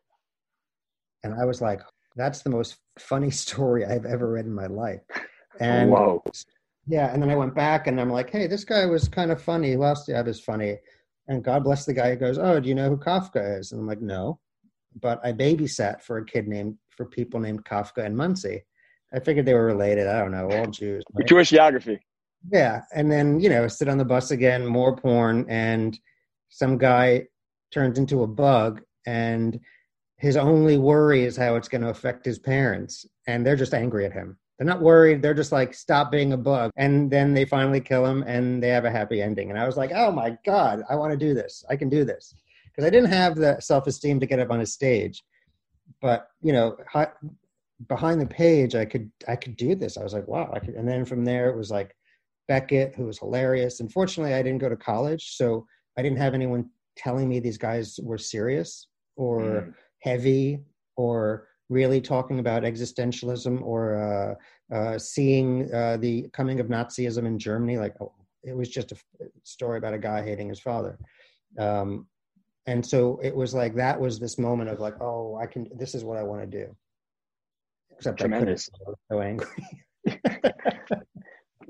And I was like, that's the most funny story I've ever read in my life. And Whoa. yeah, and then I went back and I'm like, hey, this guy was kind of funny. Who else do you have is funny? And God bless the guy who goes, oh, do you know who Kafka is? And I'm like, no, but I babysat for a kid named for people named Kafka and Monsey. I figured they were related. I don't know, all Jews. Right? Jewish geography. Yeah, and then you know, sit on the bus again, more porn, and some guy turns into a bug, and his only worry is how it's going to affect his parents, and they're just angry at him. They're not worried. They're just like, stop being a bug. And then they finally kill him and they have a happy ending. And I was like, oh my God, I want to do this. I can do this. Because I didn't have the self esteem to get up on a stage. But, you know, behind the page, I could I could do this. I was like, wow. And then from there, it was like Beckett, who was hilarious. Unfortunately, I didn't go to college. So I didn't have anyone telling me these guys were serious or mm. Heavy or really talking about existentialism or uh, uh, seeing uh, the coming of Nazism in Germany. Like oh, it was just a story about a guy hating his father. Um, and so it was like that was this moment of like, oh, I can. This is what I want to do. Except Tremendous. I so angry.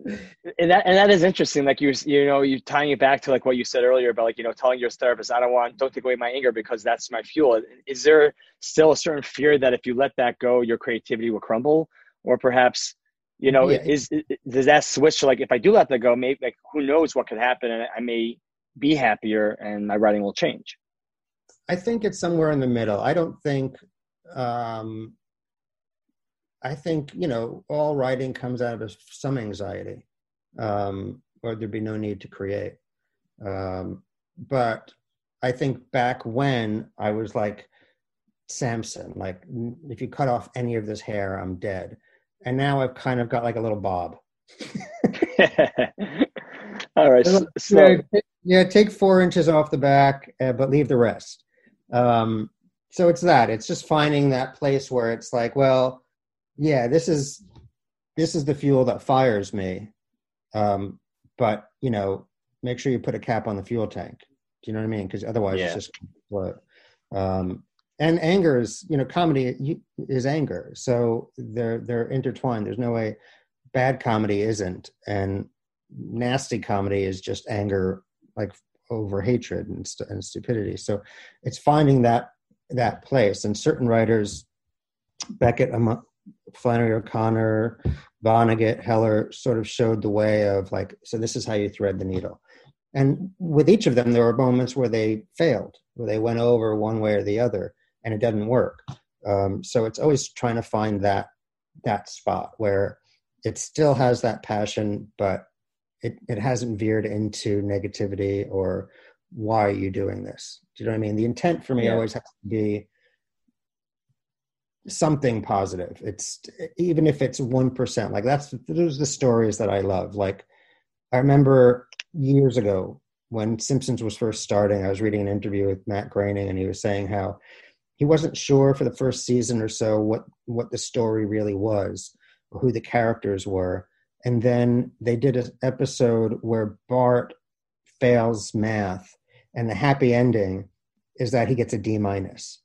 and that and that is interesting. Like you you know you tying it back to like what you said earlier about like you know telling your therapist I don't want don't take away my anger because that's my fuel. Is there still a certain fear that if you let that go, your creativity will crumble, or perhaps you know yeah. is, is, does that switch to like if I do let that go, maybe like who knows what could happen and I may be happier and my writing will change. I think it's somewhere in the middle. I don't think. um I think you know all writing comes out of some anxiety, um, or there'd be no need to create. Um, but I think back when I was like Samson, like if you cut off any of this hair, I'm dead. And now I've kind of got like a little bob. all right, so, yeah, yeah, take four inches off the back, uh, but leave the rest. Um, so it's that. It's just finding that place where it's like, well yeah this is this is the fuel that fires me. Um but you know make sure you put a cap on the fuel tank. Do you know what i mean? Because otherwise yeah. it's just float um and anger is you know comedy is anger. So they're they're intertwined. There's no way bad comedy isn't. And nasty comedy is just anger like over hatred and, st- and stupidity. So it's finding that that place. And certain writers beckett Flannery O'Connor, Vonnegut, Heller sort of showed the way of like, so this is how you thread the needle. And with each of them, there were moments where they failed, where they went over one way or the other, and it doesn't work. Um, so it's always trying to find that that spot where it still has that passion, but it, it hasn't veered into negativity or why are you doing this? Do you know what I mean? The intent for me yeah. always has to be something positive. It's even if it's one percent. Like that's those are the stories that I love. Like I remember years ago when Simpsons was first starting, I was reading an interview with Matt Groening, and he was saying how he wasn't sure for the first season or so what what the story really was, who the characters were. And then they did an episode where Bart fails math, and the happy ending is that he gets a D minus,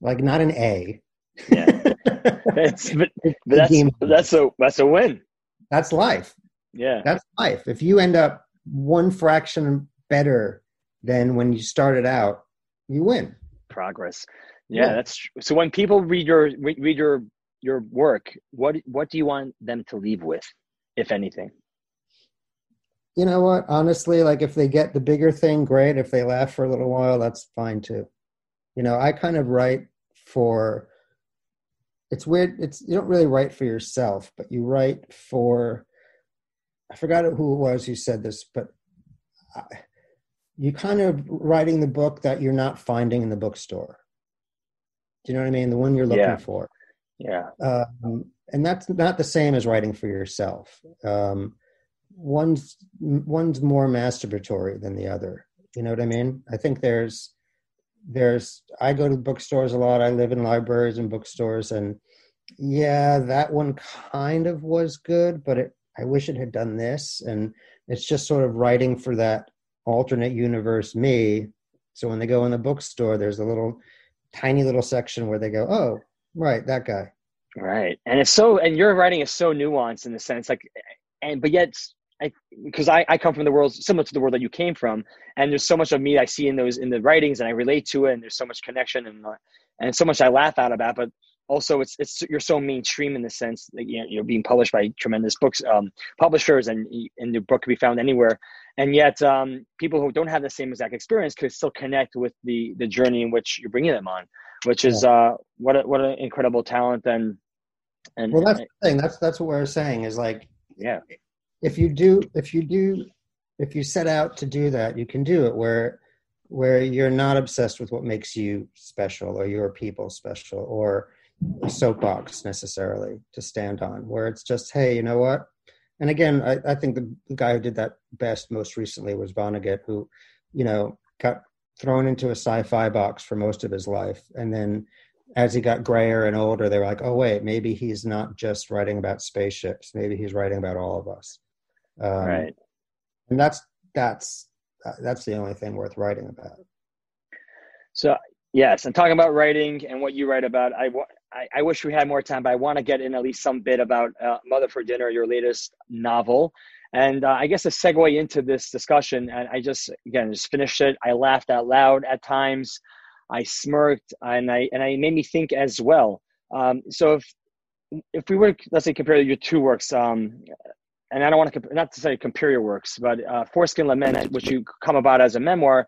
like not an A, yeah, it's, but, but that's that's a that's a win. That's life. Yeah, that's life. If you end up one fraction better than when you started out, you win. Progress. Yeah, yeah. that's true. so. When people read your read your your work, what what do you want them to leave with, if anything? You know what? Honestly, like if they get the bigger thing, great. If they laugh for a little while, that's fine too. You know, I kind of write for it's weird. It's you don't really write for yourself, but you write for. I forgot who it was who said this, but I, you kind of writing the book that you're not finding in the bookstore. Do you know what I mean? The one you're looking yeah. for. Yeah. Um, and that's not the same as writing for yourself. Um, one's one's more masturbatory than the other. You know what I mean? I think there's there's I go to bookstores a lot. I live in libraries and bookstores, and yeah, that one kind of was good, but it I wish it had done this. And it's just sort of writing for that alternate universe me. So when they go in the bookstore, there's a little tiny little section where they go, oh, right, that guy. Right. And it's so, and your writing is so nuanced in the sense like, and, but yet, because I, I come from the world similar to the world that you came from, and there's so much of me I see in those in the writings, and I relate to it, and there's so much connection, and uh, and so much I laugh out about. But also, it's it's you're so mainstream in the sense that you know, you're being published by tremendous books um, publishers, and and the book can be found anywhere. And yet, um, people who don't have the same exact experience could still connect with the the journey in which you're bringing them on, which is uh, what a, what an incredible talent and and well, that's the thing. That's that's what we're saying is like yeah if you do if you do if you set out to do that you can do it where where you're not obsessed with what makes you special or your people special or a soapbox necessarily to stand on where it's just hey you know what? And again i, I think the, guy who did that best most recently was vonnegut who you know got thrown into a sci-fi box for most of his life. And then as he got grayer and older they were like oh wait maybe he's not just writing about spaceships. Maybe he's writing about all of us um, right. And that's that's that's the only thing worth writing about. So yes, and talking about writing and what you write about, I, I, I wish we had more time, but I want to get in at least some bit about uh, Mother for Dinner, your latest novel. And uh, I guess a segue into this discussion, and I just again just finished it. I laughed out loud at times. I smirked, and I and I made me think as well. Um, so if if we were let's say compare your two works, um, and I don't want to not to say compare your works, but uh, Foreskin Lament, which you come about as a memoir,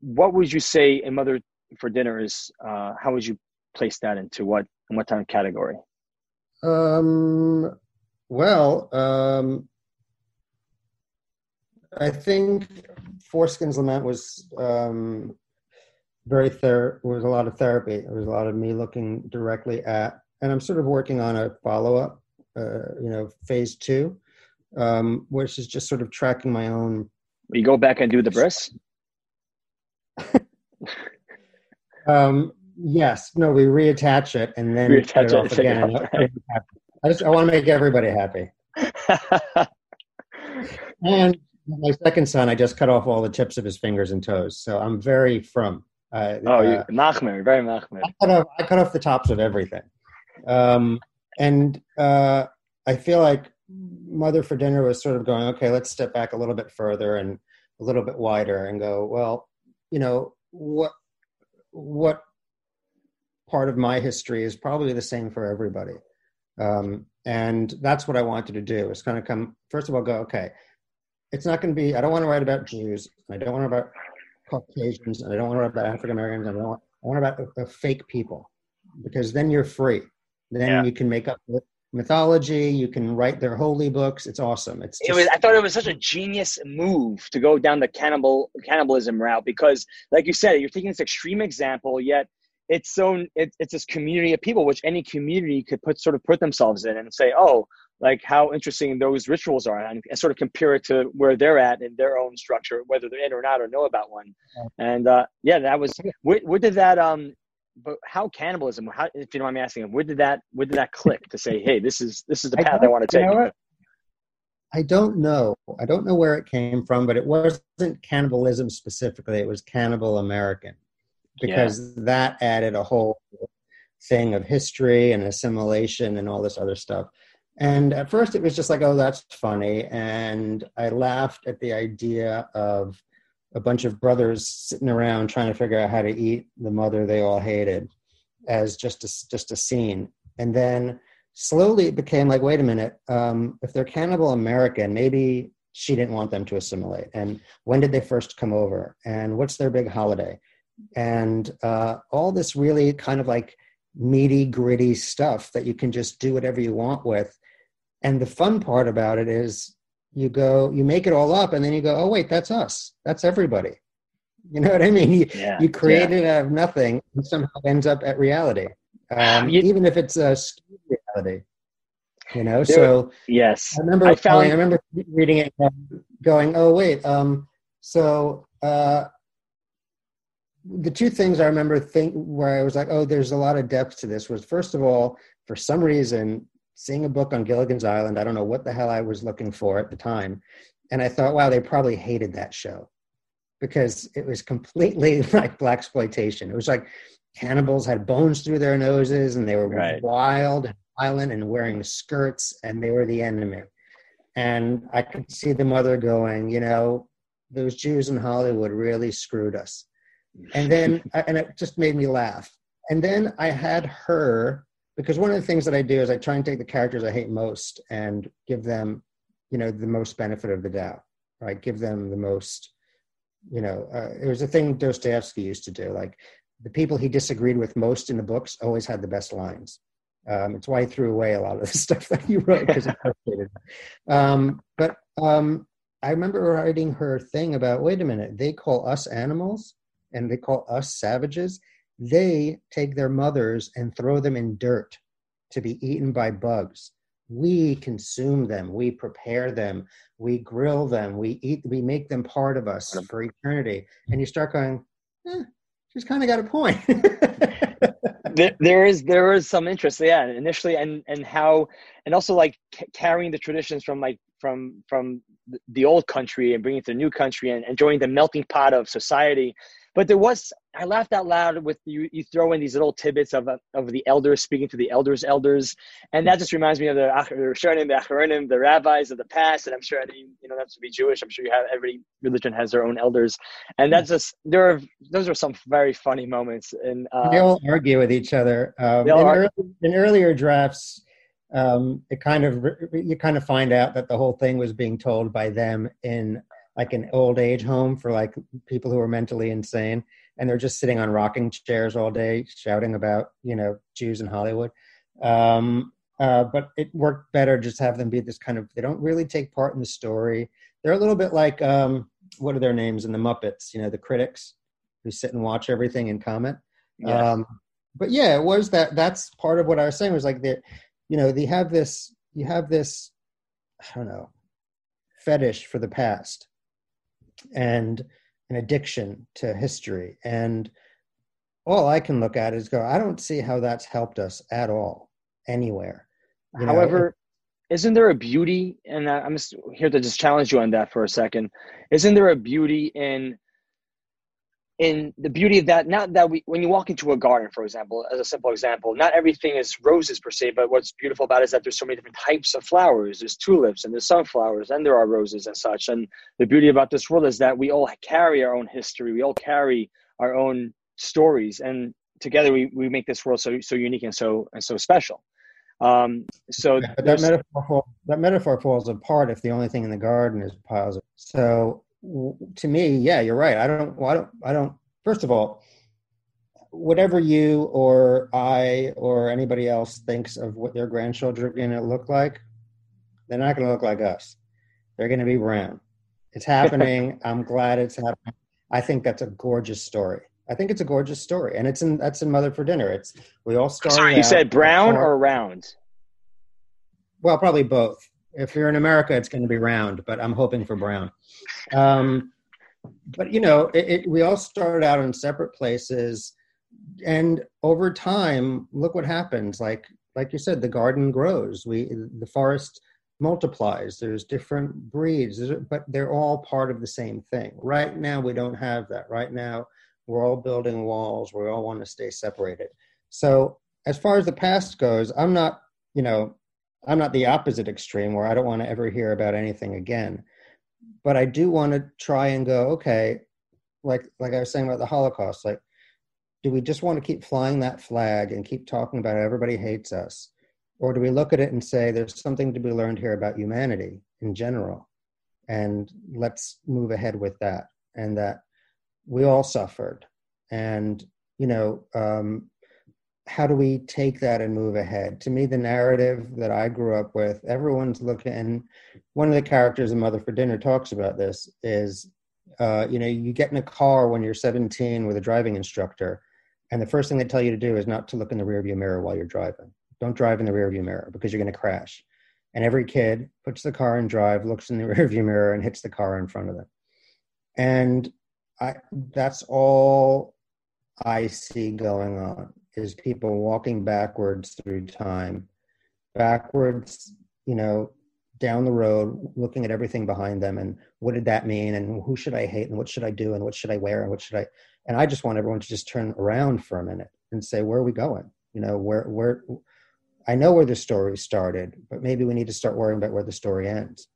what would you say in Mother for Dinner is? Uh, how would you place that into what in what time category? Um, well, um, I think Foreskin's Lament was um, very ther- was a lot of therapy. There was a lot of me looking directly at, and I'm sort of working on a follow up. Uh, you know, phase two, um, which is just sort of tracking my own. You go back and do the bris. um, yes, no, we reattach it and then reattach it off again. I just I want to make everybody happy. and my second son, I just cut off all the tips of his fingers and toes, so I'm very frum. Uh, oh, uh, Nachmer, very Nachmer. I cut, off, I cut off the tops of everything, um, and uh, I feel like mother for dinner was sort of going okay let's step back a little bit further and a little bit wider and go well you know what what part of my history is probably the same for everybody um, and that's what i wanted to do is kind of come first of all go okay it's not going to be i don't want to write about jews i don't want to write about caucasians and i don't want to write about african americans i don't want, I want to write about fake people because then you're free then yeah. you can make up mythology. You can write their holy books. It's awesome. It's just- it was. I thought it was such a genius move to go down the cannibal cannibalism route because, like you said, you're taking this extreme example, yet it's so it, it's this community of people which any community could put sort of put themselves in and say, oh, like how interesting those rituals are, and, and sort of compare it to where they're at in their own structure, whether they're in or not or know about one. And uh, yeah, that was. What, what did that um but how cannibalism? How, if you know what I'm asking, where did that where did that click to say, hey, this is this is the path I, I want to take? You know I don't know. I don't know where it came from, but it wasn't cannibalism specifically. It was cannibal American because yeah. that added a whole thing of history and assimilation and all this other stuff. And at first, it was just like, oh, that's funny. And I laughed at the idea of a bunch of brothers sitting around trying to figure out how to eat the mother they all hated as just a, just a scene. And then slowly it became like, wait a minute, um, if they're cannibal American, maybe she didn't want them to assimilate. And when did they first come over? And what's their big holiday? And uh, all this really kind of like meaty, gritty stuff that you can just do whatever you want with. And the fun part about it is you go you make it all up and then you go oh wait that's us. That's everybody. You know what i mean? You, yeah, you create yeah. it out of nothing and somehow ends up at reality. Um, you, even if it's a skewed reality you know? So yes. I remember I, found, i remember reading it going oh wait um so uh the two things i remember think where i was like oh there's a lot of depth to this was first of all for some reason seeing a book on Gilligan's Island. I don't know what the hell I was looking for at the time. And I thought, wow, they probably hated that show because it was completely like black exploitation. It was like cannibals had bones through their noses and they were right. wild and violent and wearing skirts and they were the enemy. And I could see the mother going, you know, those Jews in Hollywood really screwed us. And then, and it just made me laugh. And then I had her, because one of the things that I do is I try and take the characters I hate most and give them, you know, the most benefit of the doubt, right? Give them the most, you know, uh, it was a thing Dostoevsky used to do. Like the people he disagreed with most in the books always had the best lines. Um, it's why he threw away a lot of the stuff that he wrote because it frustrated. Um, but um, I remember writing her thing about wait a minute, they call us animals and they call us savages. They take their mothers and throw them in dirt to be eaten by bugs. We consume them, we prepare them, we grill them, we eat, we make them part of us for eternity. And you start going, eh, she's kind of got a point. there, there is there is some interest, yeah, initially, and and how, and also like c- carrying the traditions from like from from the old country and bringing it to the new country and enjoying the melting pot of society but there was I laughed out loud with you. You throw in these little tidbits of of the elders speaking to the elders' elders, and that just reminds me of the Rishonim, the Acharonim, the rabbis of the past. And I'm sure you know that's to be Jewish. I'm sure you have every religion has their own elders, and that's just there are those are some very funny moments. And uh, they all argue with each other. Um, in, early, in, earlier drafts, um, it kind of you kind of find out that the whole thing was being told by them in like an old age home for like people who are mentally insane and they're just sitting on rocking chairs all day shouting about you know jews in hollywood. Um, uh, but it worked better just have them be this kind of they don't really take part in the story. They're a little bit like um, what are their names in the muppets you know the critics who sit and watch everything and comment. Yeah. Um, but yeah it was that that's part of what i was saying was like that you know they have this you have this i don't know fetish for the past and an addiction to history. And all I can look at is go, I don't see how that's helped us at all anywhere. You However, know, isn't there a beauty? And I'm just here to just challenge you on that for a second. Isn't there a beauty in in the beauty of that not that we when you walk into a garden for example as a simple example not everything is roses per se but what's beautiful about it is that there's so many different types of flowers. There's tulips and there's sunflowers and there are roses and such. And the beauty about this world is that we all carry our own history. We all carry our own stories and together we, we make this world so so unique and so and so special. Um so that metaphor that metaphor falls apart if the only thing in the garden is positive. So to me, yeah, you're right. I don't, well, I don't, I don't, first of all, whatever you or I or anybody else thinks of what their grandchildren are going to look like, they're not going to look like us. They're going to be brown. It's happening. I'm glad it's happening. I think that's a gorgeous story. I think it's a gorgeous story, and it's in that's in Mother for Dinner. It's we all start. Sorry, you said brown or round? Well, probably both. If you're in America, it's going to be round, but I'm hoping for brown. Um, but you know, it, it, we all started out in separate places, and over time, look what happens. Like like you said, the garden grows. We the forest multiplies. There's different breeds, but they're all part of the same thing. Right now, we don't have that. Right now, we're all building walls. We all want to stay separated. So, as far as the past goes, I'm not, you know, I'm not the opposite extreme where I don't want to ever hear about anything again. But I do want to try and go, okay, like like I was saying about the Holocaust, like, do we just want to keep flying that flag and keep talking about everybody hates us? Or do we look at it and say there's something to be learned here about humanity in general? And let's move ahead with that. And that we all suffered. And, you know, um, how do we take that and move ahead? To me, the narrative that I grew up with, everyone's looking, and one of the characters in Mother for Dinner talks about this is, uh, you know, you get in a car when you're 17 with a driving instructor, and the first thing they tell you to do is not to look in the rearview mirror while you're driving. Don't drive in the rearview mirror because you're going to crash. And every kid puts the car in drive, looks in the rearview mirror, and hits the car in front of them. And I, that's all I see going on is people walking backwards through time backwards, you know, down the road, looking at everything behind them and what did that mean and who should I hate and what should I do and what should I wear and what should I and I just want everyone to just turn around for a minute and say, where are we going? You know, where where I know where the story started, but maybe we need to start worrying about where the story ends.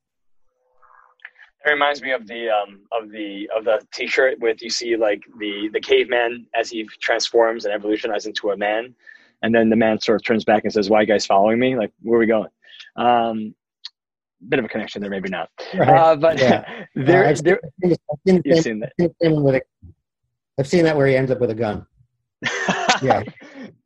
It reminds me of the um, of the of the T-shirt with you see like the the caveman as he transforms and evolutionizes into a man, and then the man sort of turns back and says, "Why are you guys following me? Like, where are we going?" Um, bit of a connection there, maybe not. Right. Uh, but yeah. there, uh, I've, there, seen, I've seen, you've seen that. A, I've seen that where he ends up with a gun. yeah.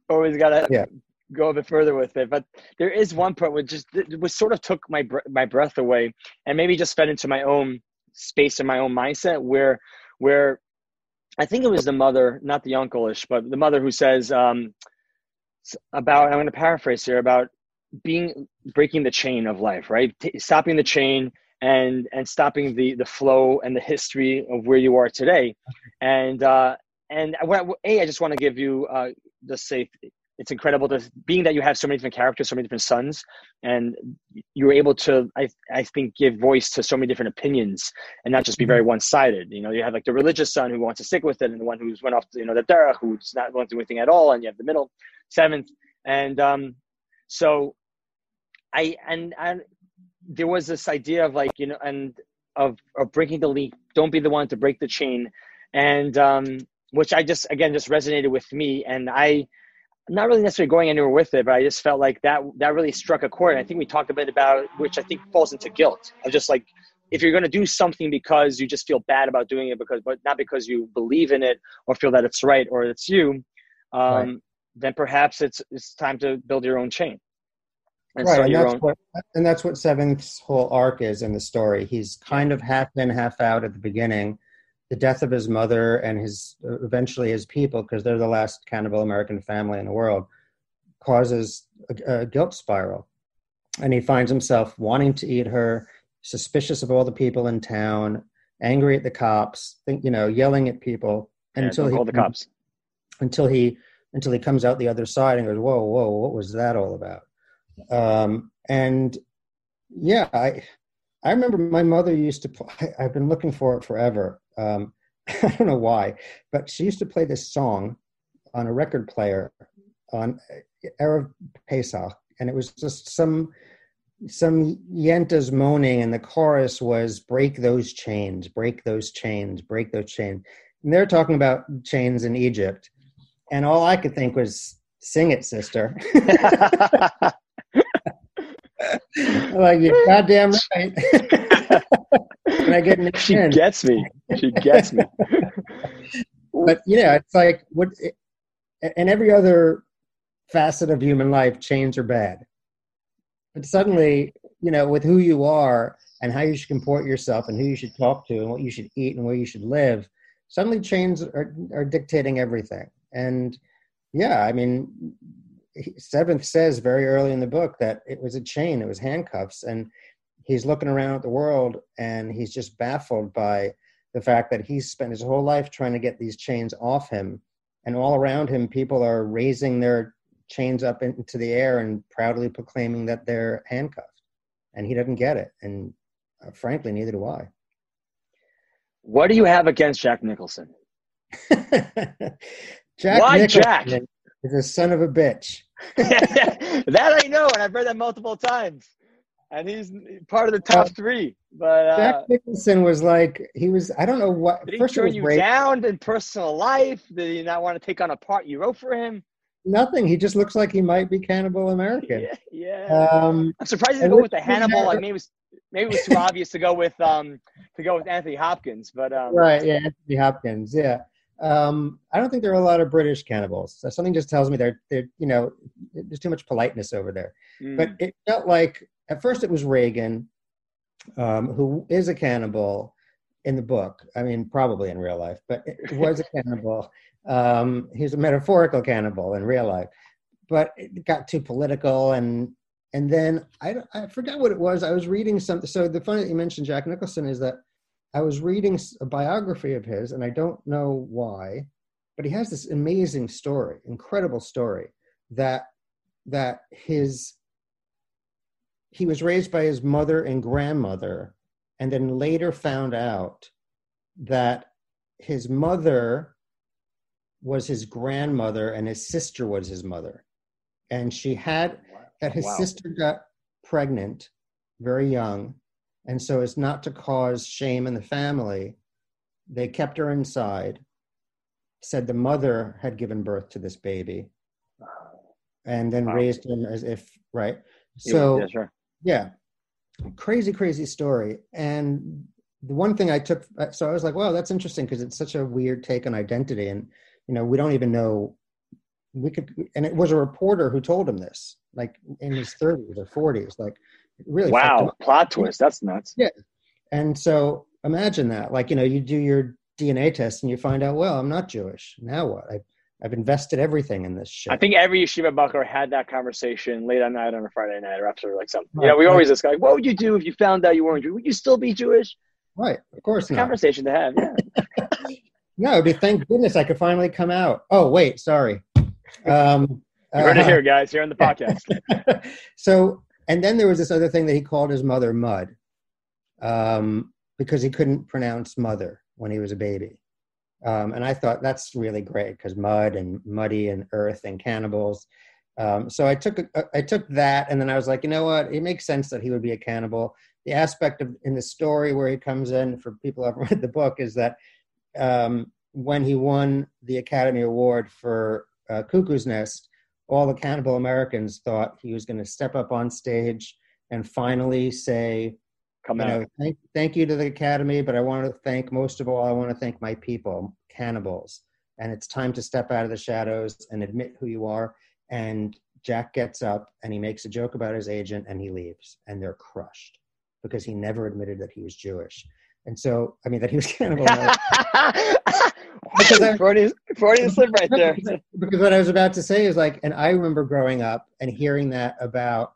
Always got to yeah. Go a bit further with it. But there is one part which just which sort of took my my breath away, and maybe just fed into my own space and my own mindset where where I think it was the mother, not the uncle-ish, but the mother who says um, about I'm going to paraphrase here about being breaking the chain of life right T- stopping the chain and and stopping the the flow and the history of where you are today and uh and a i just want to give you uh just say it's incredible to being that you have so many different characters so many different sons and you're able to i i think give voice to so many different opinions and not just be very mm-hmm. one-sided you know you have like the religious son who wants to stick with it and the one who's went off to, you know the dara who's not going to do anything at all and you have the middle seventh and um so I and and there was this idea of like you know and of of breaking the leak. Don't be the one to break the chain, and um, which I just again just resonated with me, and I. Not really necessarily going anywhere with it, but I just felt like that that really struck a chord. And I think we talked a bit about which I think falls into guilt of just like if you're going to do something because you just feel bad about doing it because but not because you believe in it or feel that it's right or it's you um, right. then perhaps it's it's time to build your own chain and right, and that's own... what and that's what Seventh's whole arc is in the story. He's kind of half in, half out at the beginning. The death of his mother and his eventually his people, because they're the last cannibal American family in the world, causes a, a guilt spiral, and he finds himself wanting to eat her, suspicious of all the people in town, angry at the cops, think you know, yelling at people yeah, until he the cops until he until he comes out the other side and goes, "Whoa, whoa, what was that all about?" Um, and yeah, I I remember my mother used to play. I've been looking for it forever. Um, I don't know why, but she used to play this song on a record player on Erev Pesach, and it was just some some yentas moaning, and the chorus was "Break those chains, break those chains, break those chains." And they're talking about chains in Egypt, and all I could think was, "Sing it, sister." like you're goddamn right. I get she gets me. She gets me. but yeah, it's like what, and every other facet of human life, chains are bad. But suddenly, you know, with who you are and how you should comport yourself and who you should talk to and what you should eat and where you should live, suddenly chains are, are dictating everything. And yeah, I mean, Seventh says very early in the book that it was a chain, it was handcuffs, and he's looking around at the world and he's just baffled by the fact that he's spent his whole life trying to get these chains off him, and all around him, people are raising their chains up into the air and proudly proclaiming that they're handcuffed, and he doesn't get it, and uh, frankly, neither do I. What do you have against Jack Nicholson? Jack Why Nicholson Jack? is a son of a bitch. that I know, and I've read that multiple times. And he's part of the top uh, three. But uh, Jack Nicholson was like he was. I don't know what. Did he turn you great. down in personal life? Did he not want to take on a part you wrote for him? Nothing. He just looks like he might be Cannibal American. Yeah. yeah. Um, I'm surprised to go with the Hannibal. Like maybe it was maybe it was too obvious to go with um to go with Anthony Hopkins, but um, right. Yeah, Anthony Hopkins. Yeah. Um, I don't think there are a lot of British cannibals. So something just tells me they're, they're, you know, there's too much politeness over there. Mm. But it felt like at first it was Reagan, um, who is a cannibal in the book. I mean, probably in real life, but it was a cannibal. Um, he's a metaphorical cannibal in real life, but it got too political and and then I, I forgot what it was. I was reading something. So the funny that you mentioned Jack Nicholson is that I was reading a biography of his, and I don't know why, but he has this amazing story, incredible story that that his he was raised by his mother and grandmother, and then later found out that his mother was his grandmother and his sister was his mother. And she had that his wow. sister got pregnant very young. And so, as not to cause shame in the family, they kept her inside, said the mother had given birth to this baby, and then wow. raised him as if, right? So, yeah, sure. yeah, crazy, crazy story. And the one thing I took, uh, so I was like, well, that's interesting because it's such a weird take on identity. And, you know, we don't even know we could and it was a reporter who told him this like in his 30s or 40s like really wow plot twist that's nuts yeah and so imagine that like you know you do your dna test and you find out well i'm not jewish now what I, I've invested everything in this shit. I think every yeshiva bacher had that conversation late at night on a Friday night or after like something. Right. You know, we always ask like, "What would you do if you found out you weren't Jewish? Would you still be Jewish?" Right, of course. Conversation to have. Yeah. no, it'd be thank goodness I could finally come out. Oh wait, sorry. Um, you heard uh, it here, guys, here on the podcast. so, and then there was this other thing that he called his mother Mud, um, because he couldn't pronounce mother when he was a baby. Um, and I thought that's really great because mud and muddy and earth and cannibals. Um, so I took I took that, and then I was like, you know what? It makes sense that he would be a cannibal. The aspect of in the story where he comes in for people who have read the book is that um, when he won the Academy Award for uh, Cuckoo's Nest, all the Cannibal Americans thought he was going to step up on stage and finally say, Come you know, thank, thank you to the Academy, but I want to thank, most of all, I want to thank my people, cannibals. And it's time to step out of the shadows and admit who you are. And Jack gets up and he makes a joke about his agent and he leaves. And they're crushed because he never admitted that he was Jewish. And so, I mean, that he was cannibal. because I, Freudian, Freudian slip right there. Because what I was about to say is like, and I remember growing up and hearing that about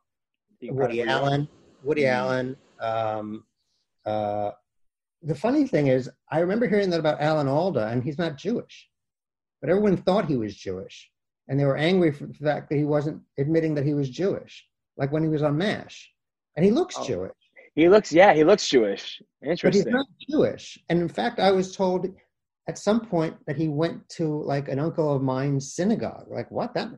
Woody Allen, Woody mm-hmm. Allen. Um, uh, the funny thing is, I remember hearing that about Alan Alda, and he's not Jewish, but everyone thought he was Jewish, and they were angry for the fact that he wasn't admitting that he was Jewish, like when he was on MASH, and he looks oh. Jewish. He looks, yeah, he looks Jewish. Interesting. But he's not Jewish, and in fact, I was told at some point that he went to like an uncle of mine's synagogue. Like what that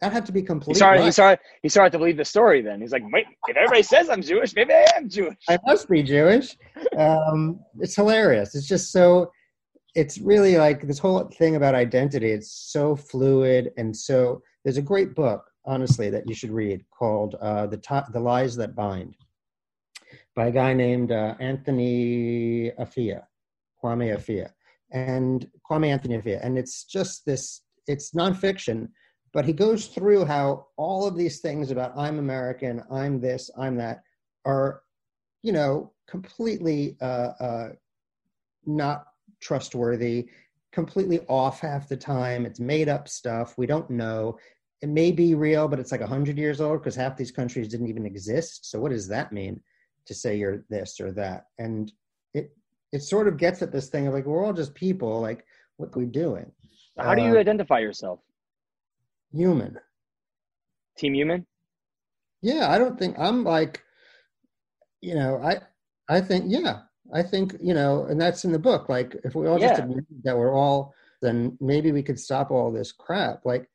that had to be completely. He started. He started. He started to believe the story. Then he's like, wait, if everybody says I'm Jewish, maybe I am Jewish. I must be Jewish. Um, it's hilarious. It's just so. It's really like this whole thing about identity. It's so fluid and so. There's a great book, honestly, that you should read called uh, "the to- The Lies That Bind," by a guy named uh, Anthony Appiah, Kwame Appiah and Kwame Anthony Appiah. And it's just this, it's nonfiction, but he goes through how all of these things about I'm American, I'm this, I'm that are, you know, completely uh, uh, not trustworthy, completely off half the time. It's made up stuff. We don't know. It may be real, but it's like 100 years old because half these countries didn't even exist. So, what does that mean to say you're this or that? And it it sort of gets at this thing of like we're all just people. Like, what are we doing? How do you uh, identify yourself? Human. Team human. Yeah, I don't think I'm like, you know, I I think yeah, I think you know, and that's in the book. Like, if we all yeah. just admit that we're all, then maybe we could stop all this crap. Like,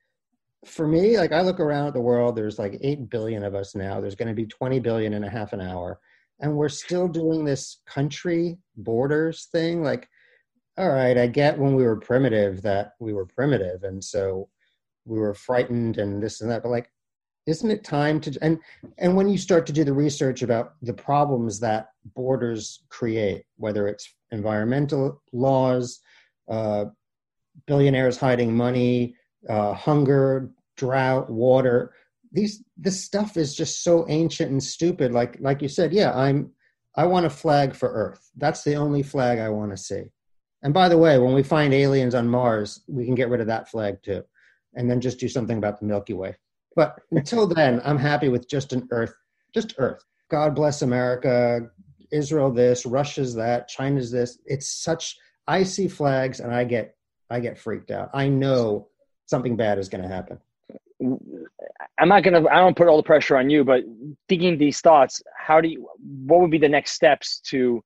for me, like I look around at the world, there's like 8 billion of us now. There's going to be 20 billion in a half an hour and we're still doing this country borders thing like all right i get when we were primitive that we were primitive and so we were frightened and this and that but like isn't it time to and and when you start to do the research about the problems that borders create whether it's environmental laws uh, billionaires hiding money uh, hunger drought water these this stuff is just so ancient and stupid. Like like you said yeah i'm i want a flag for earth. That's the only flag i want to see. And by the way when we find aliens on mars we can get rid of that flag too and then just do something about the milky way. But until then i'm happy with just an earth just earth. God bless america israel this russia's that china's this. It's such i see flags and i get i get freaked out. I know something bad is going to happen I'm not gonna. I don't put all the pressure on you, but thinking these thoughts, how do you? What would be the next steps to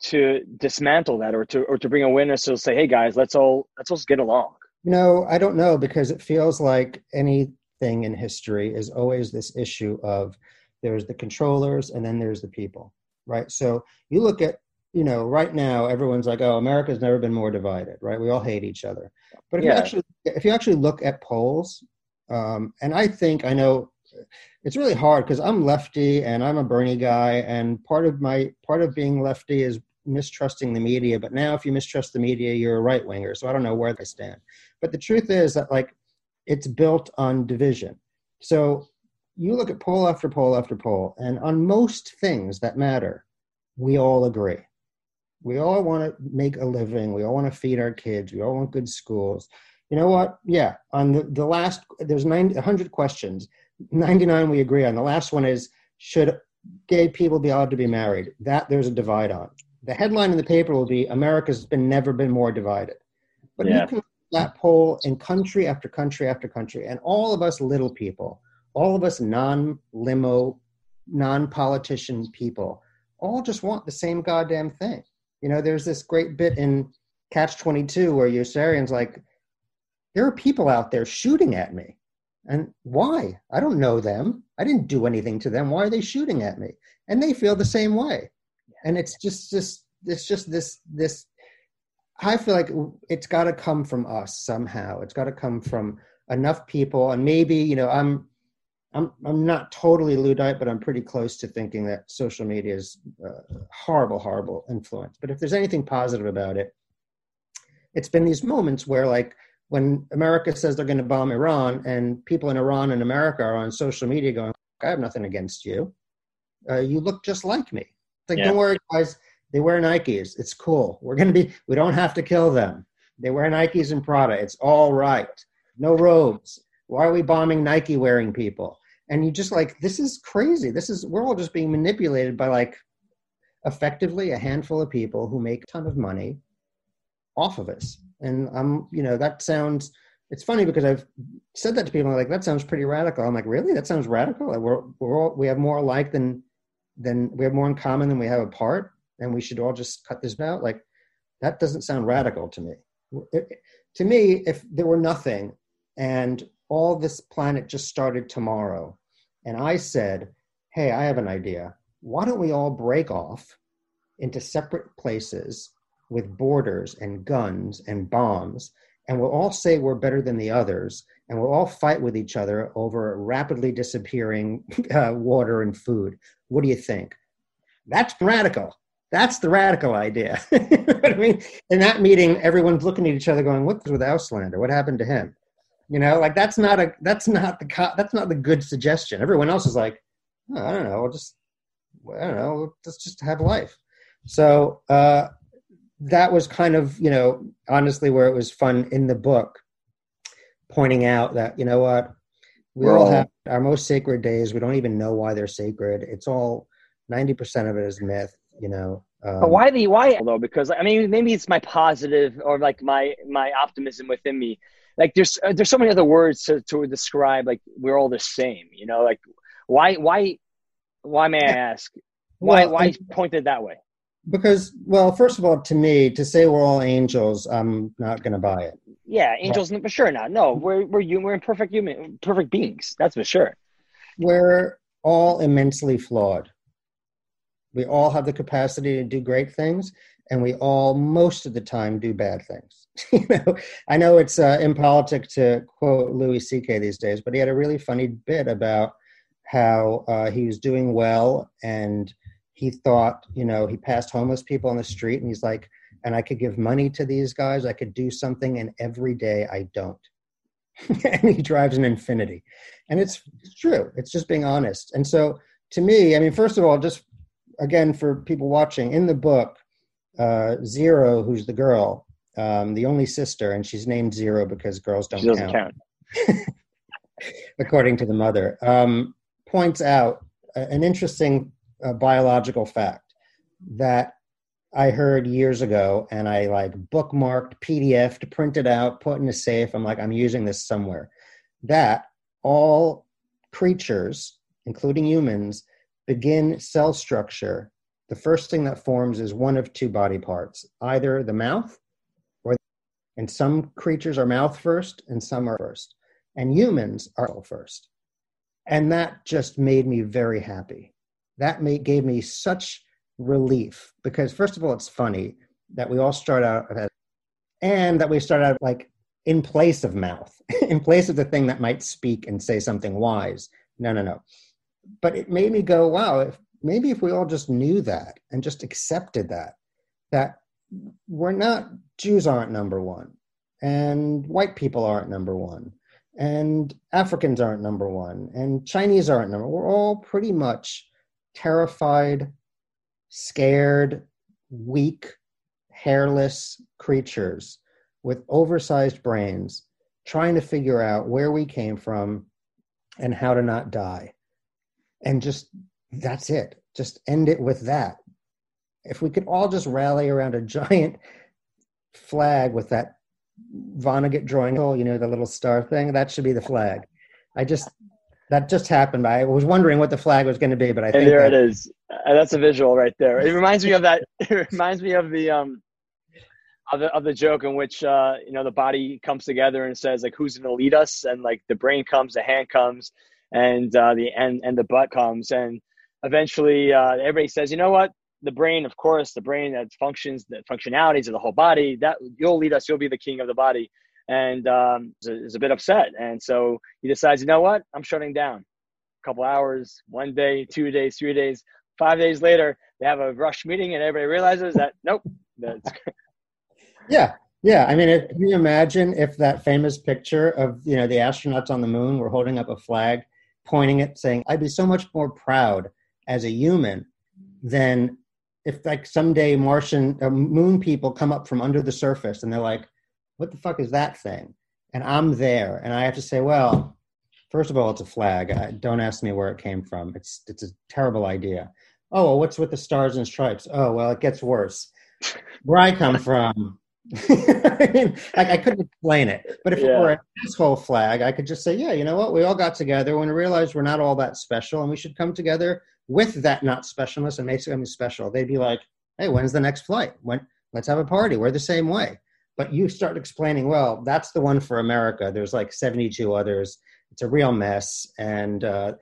to dismantle that, or to or to bring awareness to say, hey guys, let's all let's all get along. No, I don't know because it feels like anything in history is always this issue of there's the controllers and then there's the people, right? So you look at you know, right now everyone's like, "Oh, America's never been more divided," right? We all hate each other. But if yeah. you actually, if you actually look at polls, um, and I think I know it's really hard because I'm lefty and I'm a Bernie guy, and part of my part of being lefty is mistrusting the media. But now, if you mistrust the media, you're a right winger. So I don't know where I stand. But the truth is that like it's built on division. So you look at poll after poll after poll, and on most things that matter, we all agree. We all want to make a living. We all want to feed our kids. We all want good schools. You know what? Yeah. On the, the last, there's 90, 100 questions. 99 we agree on. The last one is should gay people be allowed to be married? That there's a divide on. The headline in the paper will be America's been never been more divided. But yeah. you can that poll in country after country after country, and all of us little people, all of us non limo, non politician people, all just want the same goddamn thing. You know, there's this great bit in Catch 22 where Yossarian's like, there are people out there shooting at me. And why? I don't know them. I didn't do anything to them. Why are they shooting at me? And they feel the same way. And it's just just it's just this this I feel like it's got to come from us somehow. It's got to come from enough people and maybe, you know, I'm I'm I'm not totally Luddite, but I'm pretty close to thinking that social media is horrible, horrible influence. But if there's anything positive about it, it's been these moments where, like, when America says they're going to bomb Iran, and people in Iran and America are on social media going, "I have nothing against you. Uh, you look just like me." It's like, yeah. don't worry, guys. They wear Nikes. It's cool. We're going to be. We don't have to kill them. They wear Nikes and Prada. It's all right. No robes why are we bombing Nike wearing people? And you just like, this is crazy. This is, we're all just being manipulated by like effectively a handful of people who make a ton of money off of us. And I'm, you know, that sounds, it's funny because I've said that to people like, that sounds pretty radical. I'm like, really? That sounds radical? Like we're, we're all, we have more alike than, than we have more in common than we have apart. And we should all just cut this out. Like that doesn't sound radical to me. It, to me, if there were nothing and all this planet just started tomorrow. And I said, hey, I have an idea. Why don't we all break off into separate places with borders and guns and bombs? And we'll all say we're better than the others. And we'll all fight with each other over rapidly disappearing uh, water and food. What do you think? That's radical. That's the radical idea. I mean, in that meeting, everyone's looking at each other going, What's with Auslander? What happened to him? You know, like that's not a that's not the that's not the good suggestion. Everyone else is like, oh, I don't know, we'll just I don't know, let's just have life. So uh, that was kind of you know honestly where it was fun in the book, pointing out that you know what we all, all have our most sacred days. We don't even know why they're sacred. It's all ninety percent of it is myth. You know, um, but why the why though? Because I mean, maybe it's my positive or like my my optimism within me like there's uh, there's so many other words to, to describe like we're all the same you know like why why why may i ask why well, why pointed that way because well first of all to me to say we're all angels i'm not going to buy it. Yeah angels right. for sure not. No we're we're human we're imperfect human perfect beings that's for sure. We're all immensely flawed. We all have the capacity to do great things and we all most of the time do bad things. You know i know it's uh, impolitic to quote louis ck these days but he had a really funny bit about how uh, he was doing well and he thought you know he passed homeless people on the street and he's like and i could give money to these guys. I could do something and every day i don't. And he drives an infiniti. And it's, it's true. It's just being honest. And so to me i mean first of all just again for people watching in the book uh, Zero, who's the girl, um, the only sister, and she's named Zero because girls don't count, count. according to the mother, um, points out an interesting uh, biological fact that I heard years ago, and I like bookmarked, PDFed, printed out, put in a safe. I'm like, I'm using this somewhere. That all creatures including humans, begin cell structure, the first thing that forms is one of two body parts, either the mouth or and some creatures are mouth first and some are first. And humans are first. And that just made me very happy. That made, gave me such relief because first of all it's funny that we all start out as, and that we start out like in place of mouth, in place of the thing that might speak and say something wise. No, no, no. But it made me go, wow, if maybe if we all just knew that and just accepted that, that we're not, Jews aren't number one, and white people aren't number one, and Africans aren't number one, and Chinese aren't number We're all pretty much terrified, scared, weak, hairless creatures with oversized brains trying to figure out where we came from and how to not die. And just that's it. Just end it with that. If we could all just rally around a giant flag with that Vonnegut drawing, you know, the little star thing, that should be the flag. I just that just happened. I was wondering what the flag was going to be, but I think there that, it is. Uh, that's a visual right there. It reminds me of that. It reminds me of the um of the of the joke in which uh you know the body comes together and says like who's going to lead us, and like the brain comes, the hand comes, and uh, the and and the butt comes, and eventually uh, everybody says, you know what? The brain, of course, the brain that functions, the functionalities of the whole body, that you'll lead us, you'll be the king of the body. And um, is, a bit upset. And so he decides, you know what? I'm shutting down. A couple hours, one day, two days, three days, five days later, they have a rush meeting and everybody realizes that, nope. That's yeah. Yeah, I mean, if, can you imagine if that famous picture of you know the astronauts on the moon were holding up a flag, pointing it, saying, "I'd be so much more proud as a human than if like someday Martian uh, moon people come up from under the surface and they're like, what the fuck is that thing? And I'm there and I have to say, well, first of all, it's a flag. I, don't ask me where it came from. It's it's a terrible idea. Oh, well, what's with the stars and stripes? Oh, well, it gets worse. Where I come from, I mean, like I couldn't explain it. But if yeah. it were an asshole flag, I could just say, yeah, you know what? We all got together when we realized we're not all that special, and we should come together with that not specialness and make something special. They'd be like, hey, when's the next flight? When let's have a party. We're the same way. But you start explaining, well, that's the one for America. There's like 72 others. It's a real mess. And uh,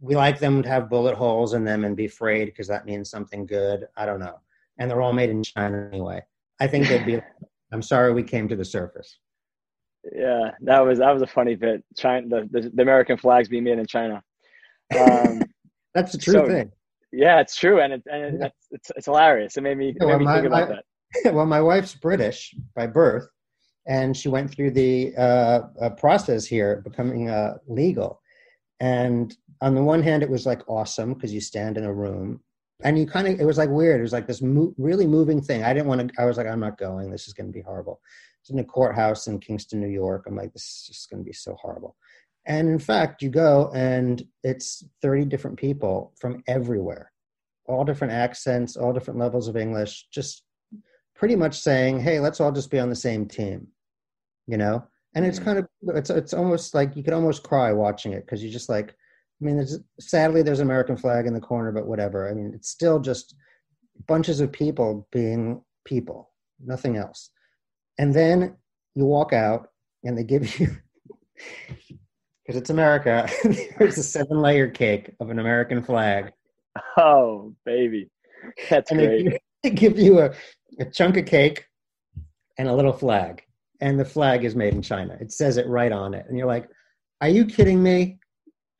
we like them to have bullet holes in them and be frayed because that means something good. I don't know. And they're all made in China anyway. I think they'd be, I'm sorry we came to the surface. Yeah, that was that was a funny bit. China, the, the, the American flags being made in China. Um, That's the true so, thing. Yeah, it's true, and, it, and yeah. it's, it's, it's hilarious. It made me, it made me my, think about my, that. Well, my wife's British by birth, and she went through the uh, uh, process here, becoming uh, legal. And on the one hand, it was like awesome because you stand in a room, and you kind of it was like weird. It was like this mo- really moving thing. I didn't want to. I was like, I'm not going. This is going to be horrible. It's in a courthouse in Kingston, New York. I'm like, this is going to be so horrible. And in fact, you go and it's 30 different people from everywhere, all different accents, all different levels of English, just pretty much saying, hey, let's all just be on the same team, you know? And it's mm. kind of, it's, it's almost like you could almost cry watching it because you just like, I mean, there's, sadly, there's an American flag in the corner, but whatever. I mean, it's still just bunches of people being people, nothing else. And then you walk out and they give you because it's America. There's a seven layer cake of an American flag. Oh, baby. That's and great. They give you a, a chunk of cake and a little flag. And the flag is made in China. It says it right on it. And you're like, are you kidding me?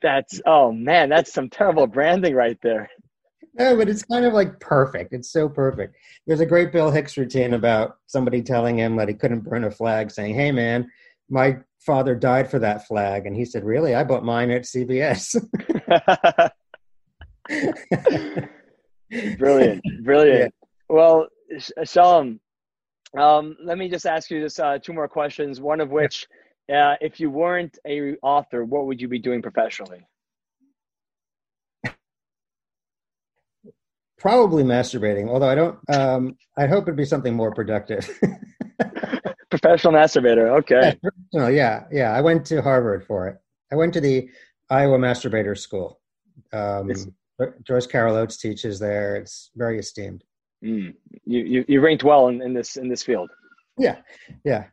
That's, oh man, that's some terrible branding right there. No, but it's kind of like perfect. It's so perfect. There's a great Bill Hicks routine about somebody telling him that he couldn't burn a flag, saying, Hey, man, my father died for that flag. And he said, Really? I bought mine at CVS. brilliant. Brilliant. Well, Shalom, um, let me just ask you this uh, two more questions. One of which, uh, if you weren't a author, what would you be doing professionally? Probably masturbating, although I don't. Um, I hope it'd be something more productive. Professional masturbator. Okay. Yeah, yeah, yeah. I went to Harvard for it. I went to the Iowa Masturbator School. Um, Joyce Carol Oates teaches there. It's very esteemed. Mm. You, you you ranked well in, in this in this field. Yeah, yeah.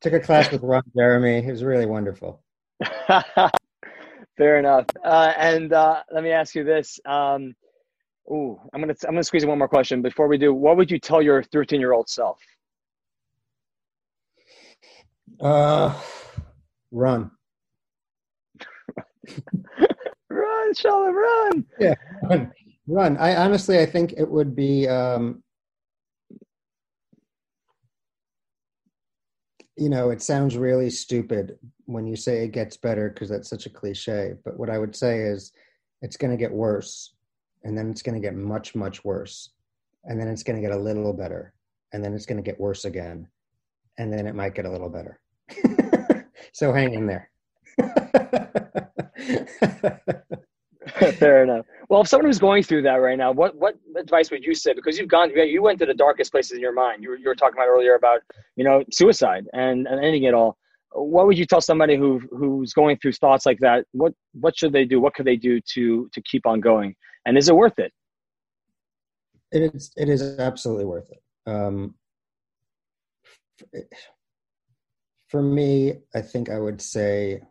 Took a class with Ron Jeremy. It was really wonderful. Fair enough. Uh, and uh, let me ask you this. Um, ooh, I'm gonna I'm gonna squeeze in one more question before we do. What would you tell your 13 year old self? Uh, run. run, Sheldon, run. Yeah, run. Run. I honestly, I think it would be. Um, you know, it sounds really stupid when you say it gets better because that's such a cliche. But what I would say is, it's going to get worse, and then it's going to get much, much worse, and then it's going to get a little better, and then it's going to get worse again, and then it might get a little better. so hang in there. Fair enough. Well, if someone who's going through that right now, what what advice would you say? Because you've gone, you went to the darkest places in your mind. You were, you were talking about earlier about you know suicide and, and ending it all. What would you tell somebody who who's going through thoughts like that? What what should they do? What could they do to to keep on going? And is it worth it? It is. It is absolutely worth it. Um, for me, I think I would say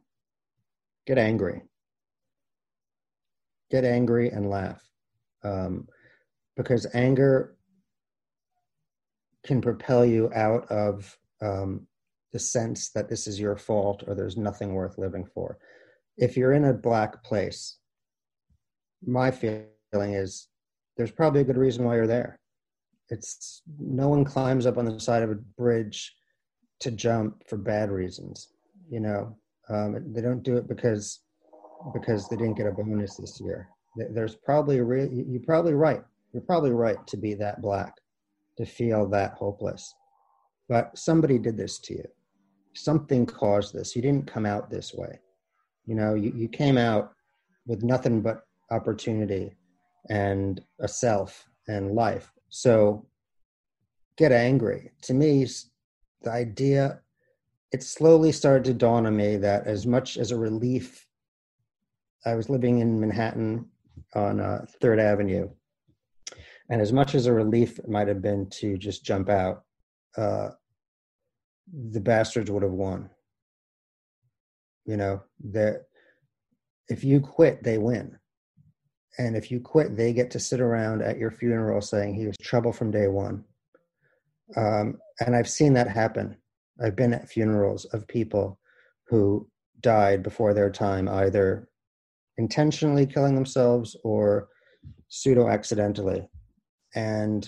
get angry. Get angry and laugh. Um, because anger can propel you out of um, the sense that this is your fault or there's nothing worth living for. If you're in a black place, my feeling is there's probably a good reason why you're there. It's no one climbs up on the side of a bridge to jump for bad reasons. You know, um, they don't do it because because they didn't get a bonus this year. There's probably real. You're probably right. You're probably right to be that black, to feel that hopeless. But somebody did this to you. Something caused this. You didn't come out this way. You know, you, you came out with nothing but opportunity and a self and life. So get angry. To me, the idea it slowly started to dawn on me that as much as a relief i was living in manhattan on uh, third avenue. And as much as a relief it might have been to just jump out uh, the bastards would have won. You know that if you quit they win. And if you quit they get to sit around at your funeral saying he was trouble from day one. Um, and I've seen that happen. I've been at funerals of people who died before their time, either intentionally killing themselves or pseudo accidentally. And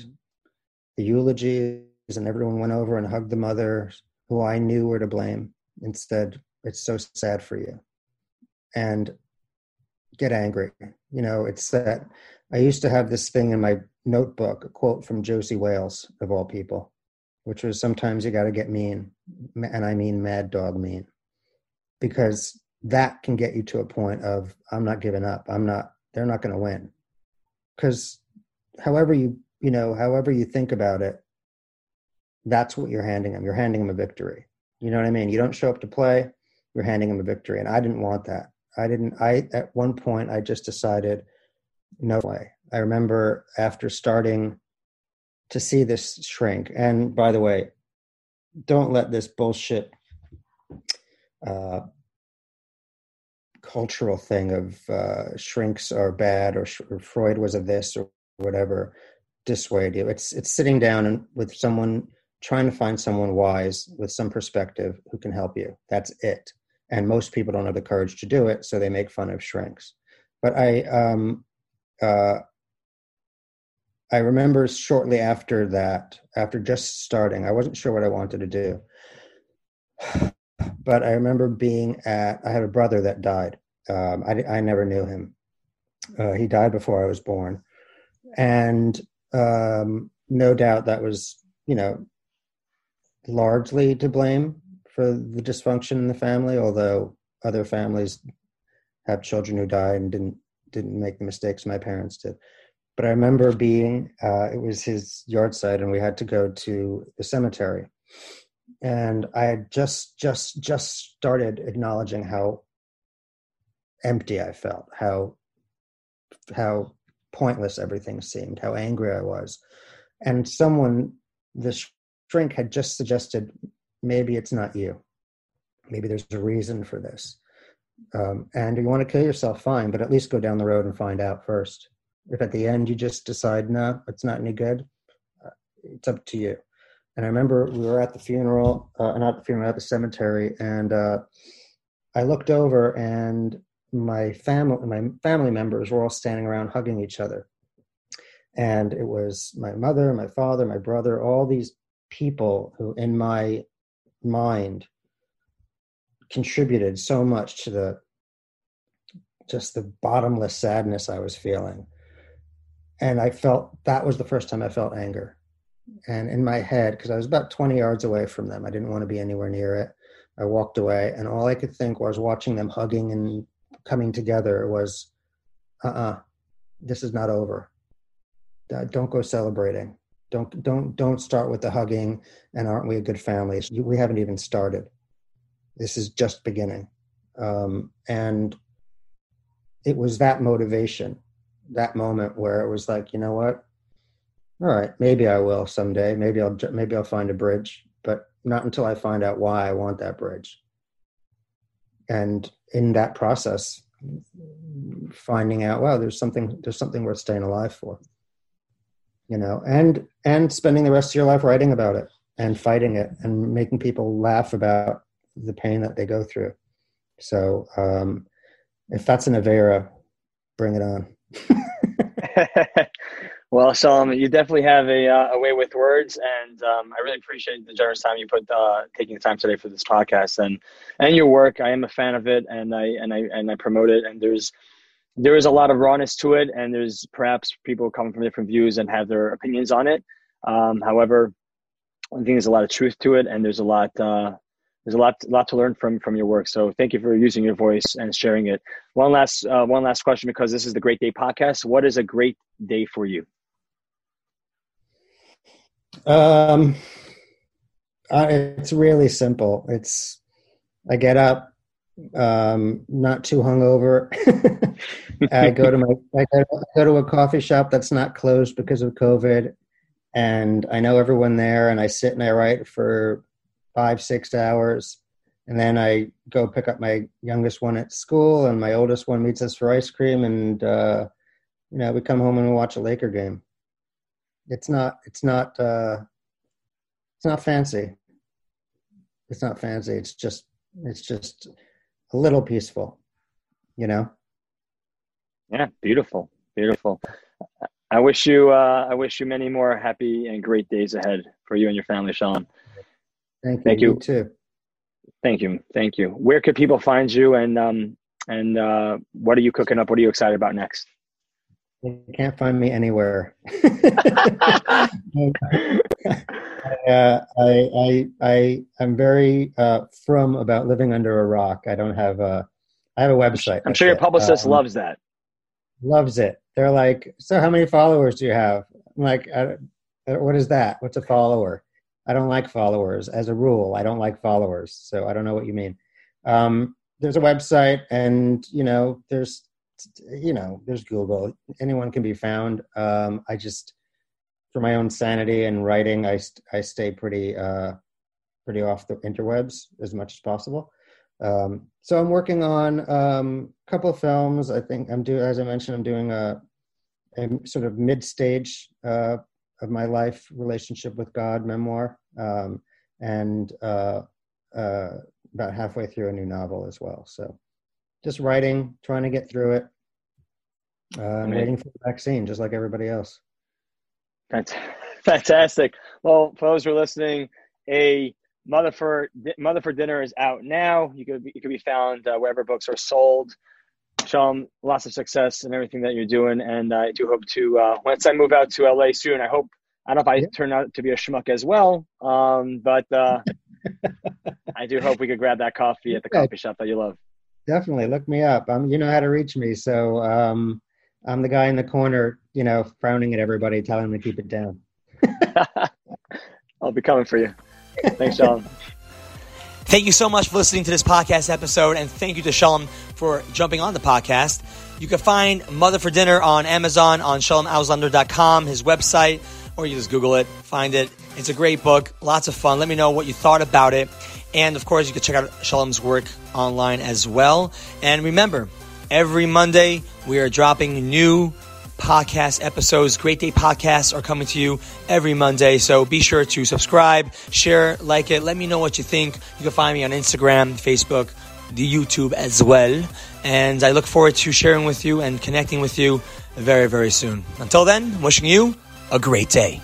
the eulogies, and everyone went over and hugged the mother who I knew were to blame. Instead, it's so sad for you. And get angry. You know, it's that I used to have this thing in my notebook, a quote from Josey Wales, of all people, which was sometimes you got to get mean, and I mean mad dog mean, because that can get you to a point of I'm not giving up. I'm not. They're not going to win, because however you you know however you think about it, that's what you're handing them. You're handing them a victory. You know what I mean? You don't show up to play, you're handing them a victory, and I didn't want that. I didn't. I at one point I just decided, no way. I remember after starting to see this shrink. And by the way, don't let this bullshit uh, cultural thing of uh, shrinks are bad or, or, Freud was a this or whatever dissuade you. It's it's sitting down and with someone trying to find someone wise with some perspective who can help you. That's it. And most people don't have the courage to do it, so they make fun of shrinks. But I um, uh, I remember shortly after that, after just starting, I wasn't sure what I wanted to do. But I remember being at, I had a brother that died. Um, I, I never knew him. Uh, he died before I was born. And um, no doubt that was, you know, largely to blame for the dysfunction in the family, although other families have children who died and didn't didn't make the mistakes my parents did but I remember being, uh, it was his yahrzeit, and we had to go to the cemetery. And I had just, just, just started acknowledging how empty I felt, how how pointless everything seemed, how angry I was. And someone, the shrink, had just suggested maybe it's not you. Maybe there's a reason for this. Um, and you want to kill yourself, fine, but at least go down the road and find out first. If at the end you just decide, no, it's not any good, uh, it's up to you. And I remember we were at the funeral, uh, not the funeral, at the cemetery, and uh, I looked over and my family, my family members were all standing around hugging each other. And it was my mother, my father, my brother, all these people who, in my mind, contributed so much to the just the bottomless sadness I was feeling. And I felt that was the first time I felt anger. And in my head, because I was about 20 yards away from them, I didn't want to be anywhere near it. I walked away, and all I could think was watching them hugging and coming together was, uh uh-uh, uh this is not over. Don't go celebrating. Don't don't don't start with the hugging and aren't we a good family? We haven't even started. This is just beginning, um, and it was that motivation, that moment where it was like, you know what? All right, maybe I will someday. Maybe I'll maybe I'll find a bridge, but not until I find out why I want that bridge. And in that process, finding out, wow, there's something there's something worth staying alive for. You know, and and spending the rest of your life writing about it and fighting it and making people laugh about the pain that they go through. So um, if that's an Avera, bring it on. Well, Shalom, you definitely have a, uh, a way with words, and um, I really appreciate the generous time you put uh, taking the time today for this podcast and and your work. I am a fan of it, and I and I and I promote it. And there's there is a lot of rawness to it, and there's perhaps people coming from different views and have their opinions on it. Um, however, I think there's a lot of truth to it, and there's a lot uh, there's a lot lot to learn from from your work. So thank you for using your voice and sharing it. One last uh, one last question because this is the Great Day podcast. What is a great day for you? Um, it's really simple. It's I get up, um, not too hungover. I go to my I go, I go to a coffee shop that's not closed because of COVID, and I know everyone there, and I sit and I write for five six hours, and then I go pick up my youngest one at school, and my oldest one meets us for ice cream, and uh, you know we come home and we watch a Laker game it's not it's not uh it's not fancy. It's not fancy. It's just it's just a little peaceful you know? Yeah beautiful beautiful. I wish you uh i wish you many more happy and great days ahead for you and your family sean. Thank you. Thank you, you. too. Thank you. Thank you. Where could people find you and um and uh what are you cooking up? What are you excited about next you can't find me anywhere. uh, I, I, I, I'm very uh, from about living under a rock. I don't have a, I have a website. I'm sure your publicist um, loves that. Loves it. They're like, so how many followers do you have? I'm like, I, what is that? What's a follower? I don't like followers as a rule. I don't like followers. So I don't know what you mean. Um, there's a website and, you know, there's you know, there's Google. Anyone can be found. Um, I just, for my own sanity and writing, I I stay pretty uh, pretty off the interwebs as much as possible. Um, so I'm working on um, a couple of films. I think I'm doing, as I mentioned, I'm doing a, a sort of mid-stage uh, of my life relationship with God memoir, um, and uh, uh, about halfway through a new novel as well. So just writing, trying to get through it. Uh, I'm waiting for the vaccine, just like everybody else. Fantastic. Well, for those who are listening, a Mother for Mother for Dinner is out now. You could be, you could be found uh, wherever books are sold. Sean, lots of success in everything that you're doing, and I do hope to uh, once I move out to LA soon. I hope I don't know if I turn out to be a schmuck as well, um, but uh, I do hope we could grab that coffee at the coffee shop that you love definitely look me up. Um, you know how to reach me. So um, I'm the guy in the corner, you know, frowning at everybody, telling them to keep it down. I'll be coming for you. Thanks, Sean. Thank you so much for listening to this podcast episode, and thank you to Shalom for jumping on the podcast. You can find Mother for Dinner on Amazon, on shalomauslander.com, his website, or you just Google it, find it. It's a great book, lots of fun. Let me know what you thought about it. And of course, you can check out Shalom's work online as well. And remember, every Monday we are dropping new podcast episodes. Great Day podcasts are coming to you every Monday. So be sure to subscribe, share, like it. Let me know what you think. You can find me on Instagram, Facebook, the YouTube as well. And I look forward to sharing with you and connecting with you very, very soon. Until then, wishing you a great day.